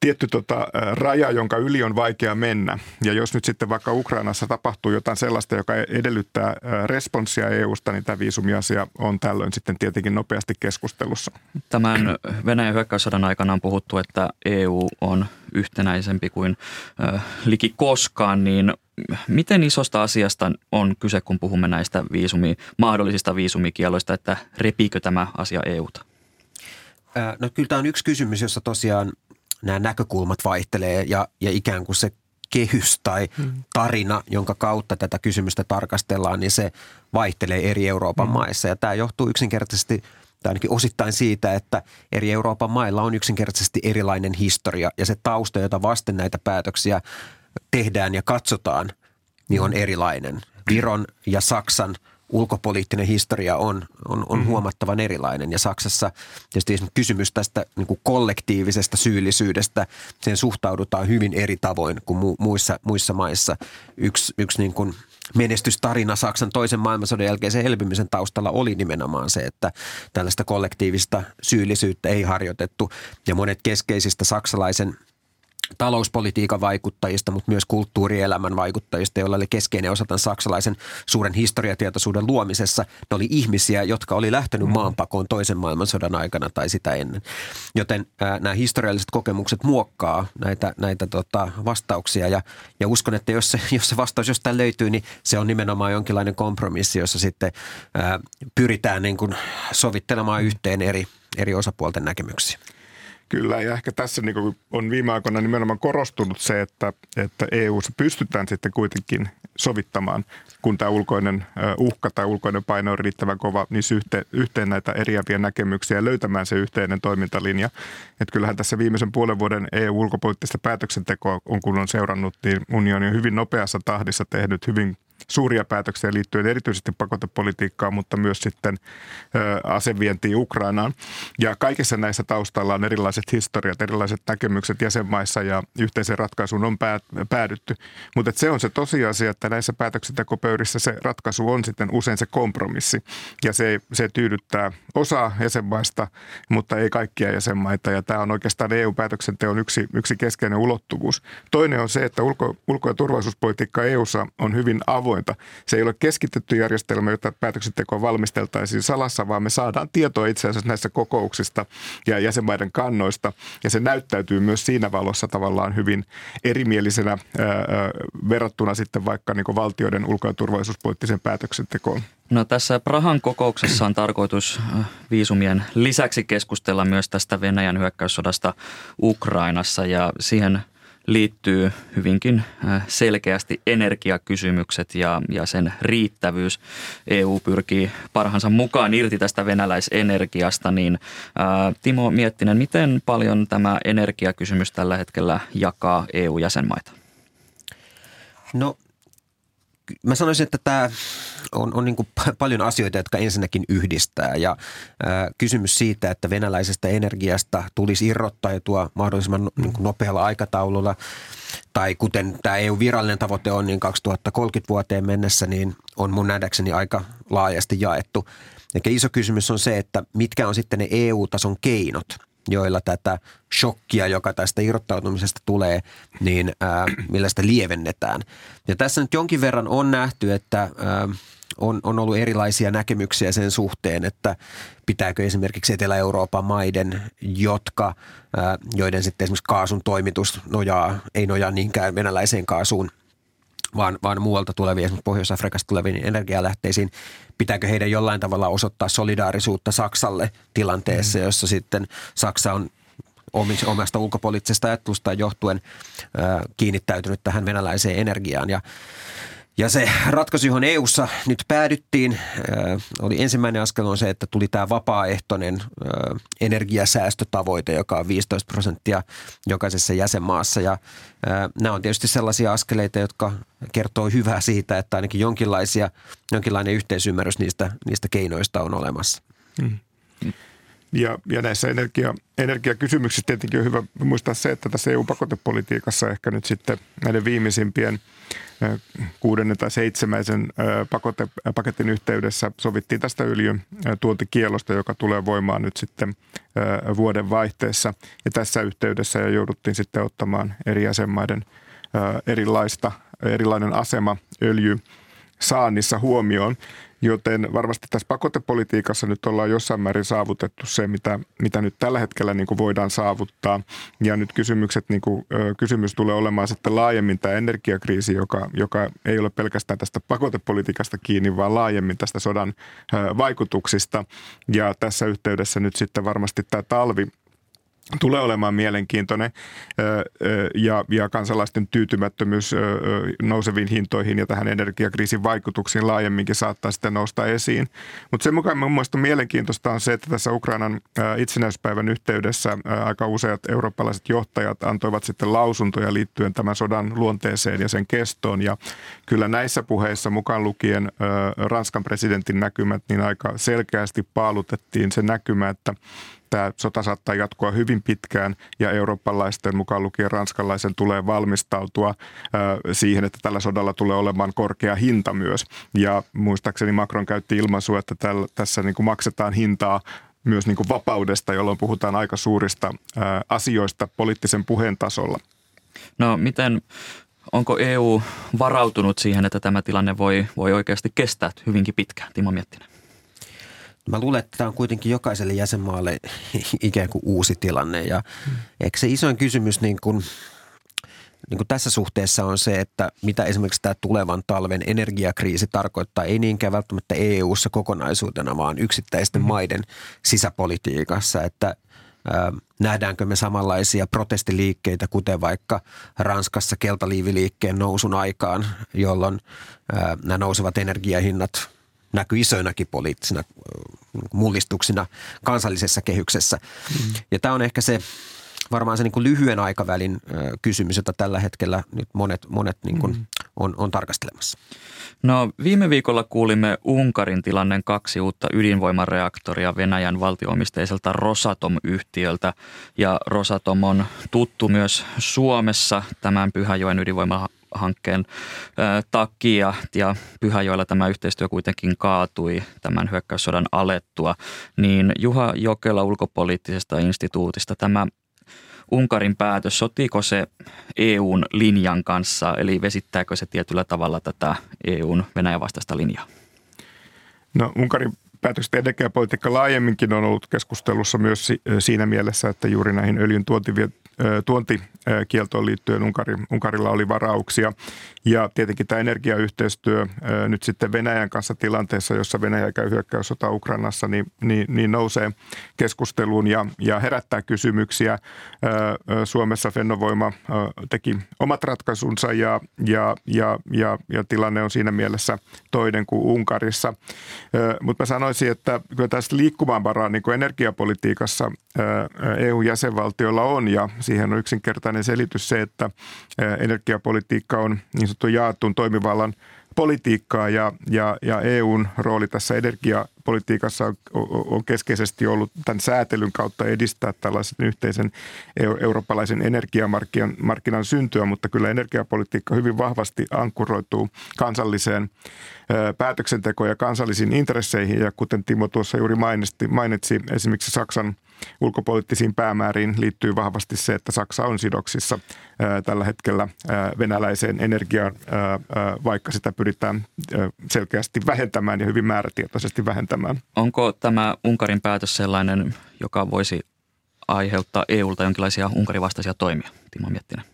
tietty tota, raja, jonka yli on vaikea mennä. Ja jos nyt sitten vaikka Ukrainassa tapahtuu jotain sellaista, joka edellyttää responssia EUsta, niin tämä viisumiasia on tällöin sitten tietenkin nopeasti keskustelussa. Tämän Venäjän hyökkäyssodan aikana on puhuttu, että EU on yhtenäisempi kuin äh, liki koskaan, niin miten isosta asiasta on kyse, kun puhumme näistä viisumi, mahdollisista viisumikieloista, että repiikö tämä asia EUta? No kyllä tämä on yksi kysymys, jossa tosiaan nämä näkökulmat vaihtelee ja, ja ikään kuin se kehys tai hmm. tarina, jonka kautta tätä kysymystä tarkastellaan, niin se vaihtelee eri Euroopan hmm. maissa. Ja tämä johtuu yksinkertaisesti tai ainakin osittain siitä, että eri Euroopan mailla on yksinkertaisesti erilainen historia ja se tausta, jota vasten näitä päätöksiä tehdään ja katsotaan, niin on erilainen. Viron ja Saksan – ulkopoliittinen historia on, on, on mm-hmm. huomattavan erilainen. Ja Saksassa tietysti kysymys tästä niin kuin kollektiivisesta syyllisyydestä, sen suhtaudutaan hyvin eri tavoin kuin mu, muissa, muissa maissa. Yksi, yksi niin kuin menestystarina Saksan toisen maailmansodan jälkeisen elpymisen taustalla oli nimenomaan se, että tällaista kollektiivista syyllisyyttä ei harjoitettu. Ja monet keskeisistä saksalaisen – talouspolitiikan vaikuttajista, mutta myös kulttuurielämän vaikuttajista, joilla oli keskeinen osa tämän saksalaisen suuren historiatietoisuuden luomisessa. Ne oli ihmisiä, jotka oli lähtenyt mm. maanpakoon toisen maailmansodan aikana tai sitä ennen. Joten ää, nämä historialliset kokemukset muokkaa näitä, näitä tota, vastauksia ja, ja uskon, että jos se, jos se vastaus jostain löytyy, niin se on nimenomaan jonkinlainen kompromissi, jossa sitten ää, pyritään niin kuin sovittelemaan yhteen eri, eri osapuolten näkemyksiä. Kyllä, ja ehkä tässä niin on viime aikoina nimenomaan korostunut se, että, että EU-ssa pystytään sitten kuitenkin sovittamaan, kun tämä ulkoinen uhka tai ulkoinen paino on riittävän kova, niin yhteen, yhteen näitä eriäviä näkemyksiä ja löytämään se yhteinen toimintalinja. Että kyllähän tässä viimeisen puolen vuoden EU-ulkopoliittista päätöksentekoa on kun on seurannut, niin unioni on hyvin nopeassa tahdissa tehnyt hyvin suuria päätöksiä liittyen erityisesti pakotepolitiikkaan, mutta myös sitten asevientiin Ukrainaan. Ja kaikissa näissä taustalla on erilaiset historiat, erilaiset näkemykset jäsenmaissa ja yhteisen ratkaisuun on päädytty. Mutta se on se tosiasia, että näissä päätöksentekopöydissä se ratkaisu on sitten usein se kompromissi. Ja se, se tyydyttää osaa jäsenmaista, mutta ei kaikkia jäsenmaita. Ja tämä on oikeastaan EU-päätöksenteon yksi, yksi keskeinen ulottuvuus. Toinen on se, että ulko, ulko- ja turvallisuuspolitiikka EUssa on hyvin avoin avointa. Se ei ole keskitetty järjestelmä, jota päätöksentekoa valmisteltaisiin salassa, vaan me saadaan tietoa itse asiassa näissä kokouksista ja jäsenmaiden kannoista. Ja se näyttäytyy myös siinä valossa tavallaan hyvin erimielisenä ää, verrattuna sitten vaikka niin valtioiden ulko- ja turvallisuuspoliittiseen päätöksentekoon. No tässä Prahan kokouksessa on tarkoitus viisumien lisäksi keskustella myös tästä Venäjän hyökkäyssodasta Ukrainassa ja siihen – liittyy hyvinkin äh, selkeästi energiakysymykset ja, ja sen riittävyys. EU pyrkii parhaansa mukaan irti tästä venäläisenergiasta, niin ää, äh, Timo Miettinen, miten paljon tämä energiakysymys tällä hetkellä jakaa EU-jäsenmaita? No mä sanoisin, että tämä on, on niin paljon asioita, jotka ensinnäkin yhdistää. Ja ää, kysymys siitä, että venäläisestä energiasta tulisi irrottautua mahdollisimman niin nopealla aikataululla, tai kuten tämä EU-virallinen tavoite on, niin 2030 vuoteen mennessä, niin on mun nähdäkseni aika laajasti jaettu. Eli iso kysymys on se, että mitkä on sitten ne EU-tason keinot – joilla tätä shokkia, joka tästä irrottautumisesta tulee, niin ää, millä sitä lievennetään. Ja tässä nyt jonkin verran on nähty, että ää, on, on ollut erilaisia näkemyksiä sen suhteen, että pitääkö esimerkiksi Etelä-Euroopan maiden, jotka, ää, joiden sitten esimerkiksi kaasun toimitus nojaa, ei nojaa niinkään venäläiseen kaasuun, vaan, vaan muualta tuleviin, esimerkiksi Pohjois-Afrikasta tuleviin energialähteisiin, pitääkö heidän jollain tavalla osoittaa solidaarisuutta Saksalle tilanteessa, mm. jossa sitten Saksa on omasta ulkopoliittisesta ajattelusta johtuen kiinnittäytynyt tähän venäläiseen energiaan. Ja ja se ratkaisu, johon EU-ssa nyt päädyttiin, äh, oli ensimmäinen askel on se, että tuli tämä vapaaehtoinen äh, energiasäästötavoite, joka on 15 prosenttia jokaisessa jäsenmaassa. Ja äh, nämä on tietysti sellaisia askeleita, jotka kertoo hyvää siitä, että ainakin jonkinlaisia, jonkinlainen yhteisymmärrys niistä, niistä keinoista on olemassa. Hmm. Ja, ja näissä energia, energiakysymyksissä tietenkin on hyvä muistaa se, että tässä EU-pakotepolitiikassa ehkä nyt sitten näiden viimeisimpien kuudennen tai seitsemäisen pakotepaketin yhteydessä sovittiin tästä öljyn tuontikielosta, joka tulee voimaan nyt sitten vuoden vaihteessa. Ja tässä yhteydessä jo jouduttiin sitten ottamaan eri jäsenmaiden erilaista, erilainen asema öljy saannissa huomioon. Joten varmasti tässä pakotepolitiikassa nyt ollaan jossain määrin saavutettu se, mitä, mitä nyt tällä hetkellä niin kuin voidaan saavuttaa. Ja nyt kysymykset, niin kuin, kysymys tulee olemaan sitten laajemmin tämä energiakriisi, joka, joka ei ole pelkästään tästä pakotepolitiikasta kiinni, vaan laajemmin tästä sodan vaikutuksista. Ja tässä yhteydessä nyt sitten varmasti tämä talvi tulee olemaan mielenkiintoinen ja, ja kansalaisten tyytymättömyys nouseviin hintoihin ja tähän energiakriisin vaikutuksiin laajemminkin saattaa sitten nousta esiin. Mutta sen mukaan mun mielestä mielenkiintoista on se, että tässä Ukrainan itsenäispäivän yhteydessä aika useat eurooppalaiset johtajat antoivat sitten lausuntoja liittyen tämän sodan luonteeseen ja sen kestoon. Ja kyllä näissä puheissa mukaan lukien Ranskan presidentin näkymät, niin aika selkeästi paalutettiin se näkymä, että tämä sota saattaa jatkua hyvin pitkään ja eurooppalaisten mukaan lukien ranskalaisen tulee valmistautua siihen, että tällä sodalla tulee olemaan korkea hinta myös. Ja muistaakseni Macron käytti ilmaisua, että tässä niin kuin maksetaan hintaa myös niin kuin vapaudesta, jolloin puhutaan aika suurista asioista poliittisen puheen tasolla. No miten, onko EU varautunut siihen, että tämä tilanne voi, voi oikeasti kestää hyvinkin pitkään? Timo Miettinen. Mä luulen, että tämä on kuitenkin jokaiselle jäsenmaalle ikään kuin uusi tilanne ja hmm. eikö se isoin kysymys niin kuin, niin kuin tässä suhteessa on se, että mitä esimerkiksi tämä tulevan talven energiakriisi tarkoittaa, ei niinkään välttämättä EU-ssa kokonaisuutena, vaan yksittäisten hmm. maiden sisäpolitiikassa, että nähdäänkö me samanlaisia protestiliikkeitä, kuten vaikka Ranskassa keltaliiviliikkeen nousun aikaan, jolloin nämä nousevat energiahinnat näkyy isoinakin poliittisina mullistuksina kansallisessa kehyksessä. Mm. Ja tämä on ehkä se varmaan se niin kuin lyhyen aikavälin kysymys, jota tällä hetkellä nyt monet, monet niin kuin mm. on, on tarkastelemassa. No viime viikolla kuulimme Unkarin tilannen kaksi uutta ydinvoimareaktoria Venäjän valtioomisteiselta Rosatom-yhtiöltä. Ja Rosatom on tuttu myös Suomessa tämän Pyhäjoen ydinvoima hankkeen takia. Ja Pyhäjoella tämä yhteistyö kuitenkin kaatui tämän hyökkäyssodan alettua, niin Juha Jokela ulkopoliittisesta instituutista tämä Unkarin päätös, sotiiko se EUn linjan kanssa, eli vesittääkö se tietyllä tavalla tätä EUn Venäjän vastaista linjaa? No Unkarin päätösten energiapolitiikka laajemminkin on ollut keskustelussa myös siinä mielessä, että juuri näihin öljyn tuontikieltoon liittyen Unkari, Unkarilla oli varauksia. Ja tietenkin tämä energiayhteistyö nyt sitten Venäjän kanssa tilanteessa, jossa Venäjä käy hyökkäyssota Ukrainassa, niin, niin, niin nousee keskusteluun ja, ja herättää kysymyksiä. Suomessa Fennovoima teki omat ratkaisunsa ja, ja, ja, ja, ja tilanne on siinä mielessä toinen kuin Unkarissa. Mutta mä sanoisin, että kyllä tästä liikkumaanvaraa niin energiapolitiikassa EU-jäsenvaltioilla on ja siihen on yksinkertainen selitys se, että energiapolitiikka on niin sanottu jaettuun toimivallan politiikkaa ja, ja, ja EUn rooli tässä energiapolitiikassa on, on keskeisesti ollut tämän säätelyn kautta edistää tällaisen yhteisen eurooppalaisen energiamarkkinan syntyä, mutta kyllä energiapolitiikka hyvin vahvasti ankkuroituu kansalliseen päätöksentekoon ja kansallisiin intresseihin ja kuten Timo tuossa juuri mainitsi, mainitsi esimerkiksi Saksan ulkopoliittisiin päämääriin liittyy vahvasti se, että Saksa on sidoksissa tällä hetkellä venäläiseen energiaan, vaikka sitä pyritään selkeästi vähentämään ja hyvin määrätietoisesti vähentämään. Onko tämä Unkarin päätös sellainen, joka voisi aiheuttaa EUlta jonkinlaisia Unkarin vastaisia toimia, Timo Miettinen?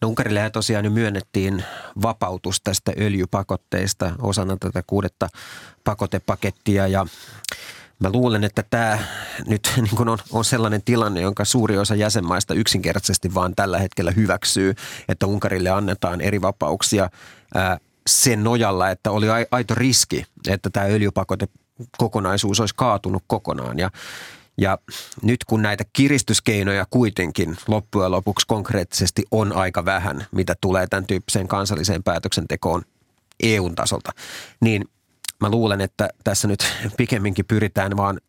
No Unkarille tosiaan jo myönnettiin vapautus tästä öljypakotteista osana tätä kuudetta pakotepakettia ja Mä luulen, että tämä nyt niin kuin on, on sellainen tilanne, jonka suuri osa jäsenmaista yksinkertaisesti vaan tällä hetkellä hyväksyy, että Unkarille annetaan eri vapauksia ää, sen nojalla, että oli aito riski, että tämä öljypakote kokonaisuus olisi kaatunut kokonaan. Ja, ja nyt kun näitä kiristyskeinoja kuitenkin loppujen lopuksi konkreettisesti on aika vähän, mitä tulee tämän tyyppiseen kansalliseen päätöksentekoon EUn tasolta, niin – mä luulen, että tässä nyt pikemminkin pyritään vaan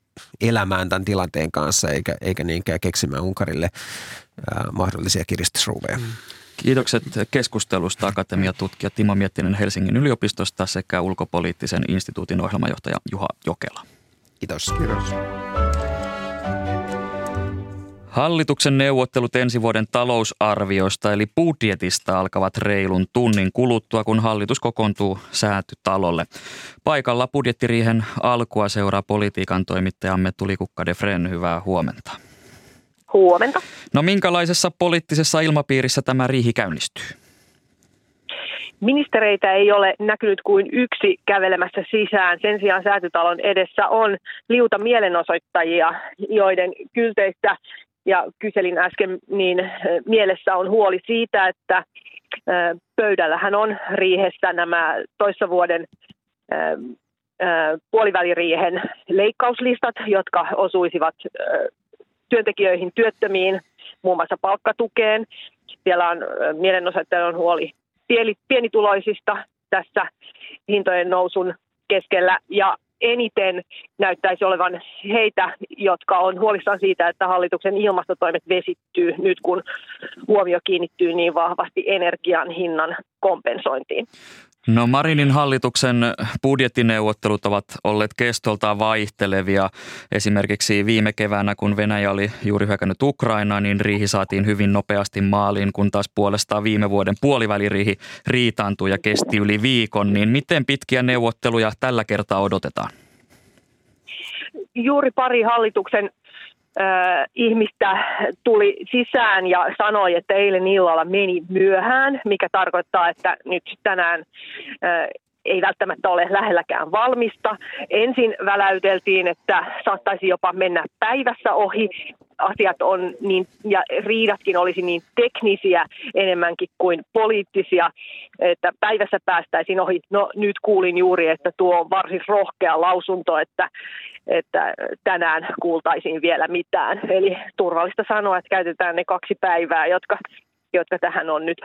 elämään tämän tilanteen kanssa, eikä, eikä niinkään keksimään Unkarille ää, mahdollisia kiristysruuveja. Mm. Kiitokset keskustelusta akatemiatutkija Timo Miettinen Helsingin yliopistosta sekä ulkopoliittisen instituutin ohjelmajohtaja Juha Jokela. Kiitos. Kiitos. Hallituksen neuvottelut ensi vuoden talousarviosta eli budjetista alkavat reilun tunnin kuluttua, kun hallitus kokoontuu säätytalolle. Paikalla budjettiriihen alkua seuraa politiikan toimittajamme Tuli Kukka de Fren. Hyvää huomenta. Huomenta. No minkälaisessa poliittisessa ilmapiirissä tämä riihi käynnistyy? Ministereitä ei ole näkynyt kuin yksi kävelemässä sisään. Sen sijaan säätytalon edessä on liuta mielenosoittajia, joiden kylteistä ja kyselin äsken, niin mielessä on huoli siitä, että pöydällähän on riihessä nämä toissa vuoden puoliväliriihen leikkauslistat, jotka osuisivat työntekijöihin, työttömiin, muun muassa palkkatukeen. Siellä on mielenosoittajan huoli pienituloisista tässä hintojen nousun keskellä ja eniten näyttäisi olevan heitä, jotka on huolissaan siitä, että hallituksen ilmastotoimet vesittyy nyt, kun huomio kiinnittyy niin vahvasti energian hinnan kompensointiin. No Marinin hallituksen budjettineuvottelut ovat olleet kestoltaan vaihtelevia. Esimerkiksi viime keväänä, kun Venäjä oli juuri hyökännyt Ukrainaan, niin riihi saatiin hyvin nopeasti maaliin, kun taas puolestaan viime vuoden puoliväliriihi riitaantui ja kesti yli viikon. Niin miten pitkiä neuvotteluja tällä kertaa odotetaan? Juuri pari hallituksen ihmistä tuli sisään ja sanoi, että eilen illalla meni myöhään, mikä tarkoittaa, että nyt tänään ei välttämättä ole lähelläkään valmista. Ensin väläyteltiin, että saattaisi jopa mennä päivässä ohi. Asiat on niin, ja riidatkin olisi niin teknisiä enemmänkin kuin poliittisia, että päivässä päästäisiin ohi. No nyt kuulin juuri, että tuo on varsin rohkea lausunto, että että tänään kuultaisiin vielä mitään. Eli turvallista sanoa, että käytetään ne kaksi päivää, jotka, jotka tähän on nyt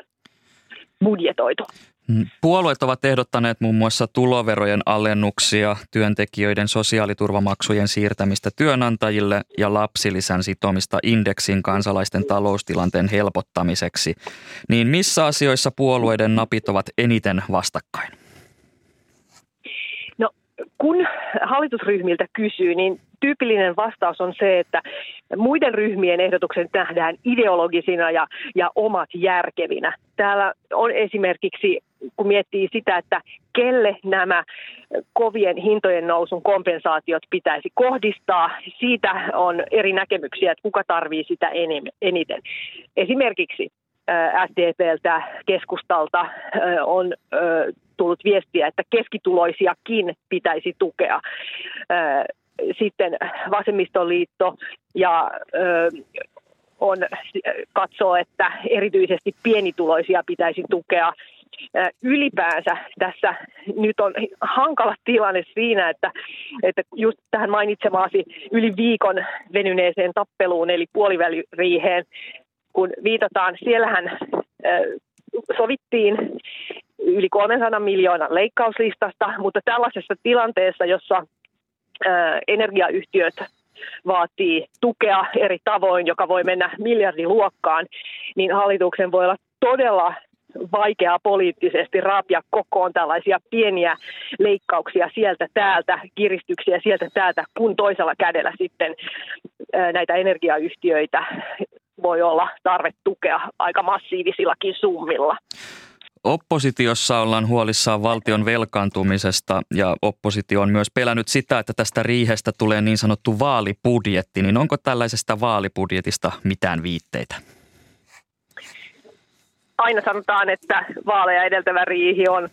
budjetoitu. Mm, puolueet ovat ehdottaneet muun muassa tuloverojen alennuksia, työntekijöiden sosiaaliturvamaksujen siirtämistä työnantajille ja lapsilisän sitomista indeksin kansalaisten taloustilanteen helpottamiseksi. Niin missä asioissa puolueiden napit ovat eniten vastakkain? Kun hallitusryhmiltä kysyy, niin tyypillinen vastaus on se, että muiden ryhmien ehdotukset nähdään ideologisina ja, ja omat järkevinä. Täällä on esimerkiksi, kun miettii sitä, että kelle nämä kovien hintojen nousun kompensaatiot pitäisi kohdistaa, siitä on eri näkemyksiä, että kuka tarvii sitä eniten. Esimerkiksi SDPltä, keskustalta on tullut viestiä, että keskituloisiakin pitäisi tukea. Sitten vasemmistoliitto ja on katsoo, että erityisesti pienituloisia pitäisi tukea. Ylipäänsä tässä nyt on hankala tilanne siinä, että, että just tähän mainitsemaasi yli viikon venyneeseen tappeluun, eli puoliväliriiheen, kun viitataan, siellähän sovittiin yli 300 miljoonan leikkauslistasta, mutta tällaisessa tilanteessa, jossa energiayhtiöt vaatii tukea eri tavoin, joka voi mennä miljardiluokkaan, niin hallituksen voi olla todella vaikeaa poliittisesti raapia kokoon tällaisia pieniä leikkauksia sieltä täältä, kiristyksiä sieltä täältä, kun toisella kädellä sitten näitä energiayhtiöitä voi olla tarve tukea aika massiivisillakin summilla. Oppositiossa ollaan huolissaan valtion velkaantumisesta ja oppositio on myös pelännyt sitä, että tästä riihestä tulee niin sanottu vaalibudjetti. Niin onko tällaisesta vaalibudjetista mitään viitteitä? Aina sanotaan, että vaaleja edeltävä riihi on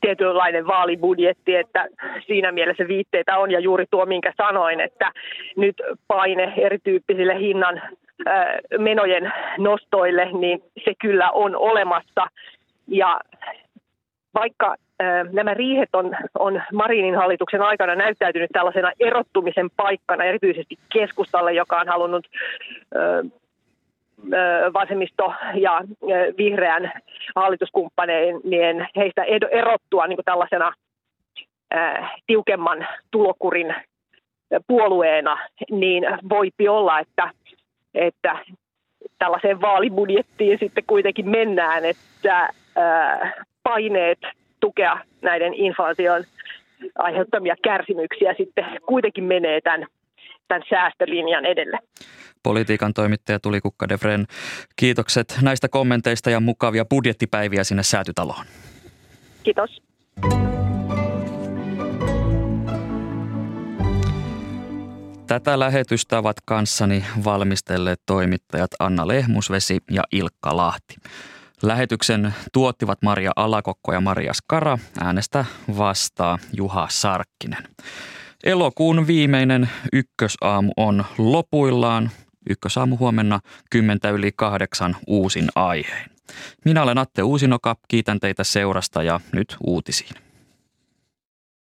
tietynlainen vaalibudjetti, että siinä mielessä viitteitä on ja juuri tuo, minkä sanoin, että nyt paine erityyppisille hinnan menojen nostoille, niin se kyllä on olemassa. Ja vaikka nämä riihet on, on Marinin hallituksen aikana näyttäytynyt tällaisena erottumisen paikkana, erityisesti keskustalle, joka on halunnut vasemmisto ja vihreän hallituskumppaneen heistä erottua niin kuin tällaisena tiukemman tulokurin puolueena, niin voipi olla, että että tällaiseen vaalibudjettiin sitten kuitenkin mennään, että paineet tukea näiden inflaation aiheuttamia kärsimyksiä sitten kuitenkin menee tämän, tämän säästölinjan edelle. Politiikan toimittaja Tuli Kukka Devren. Kiitokset näistä kommenteista ja mukavia budjettipäiviä sinne säätytaloon. Kiitos. Tätä lähetystä ovat kanssani valmistelleet toimittajat Anna Lehmusvesi ja Ilkka Lahti. Lähetyksen tuottivat Maria Alakokko ja Maria Skara. Äänestä vastaa Juha Sarkkinen. Elokuun viimeinen ykkösaamu on lopuillaan. Ykkösaamu huomenna 10 yli kahdeksan uusin aiheen. Minä olen Atte Uusinoka, kiitän teitä seurasta ja nyt uutisiin.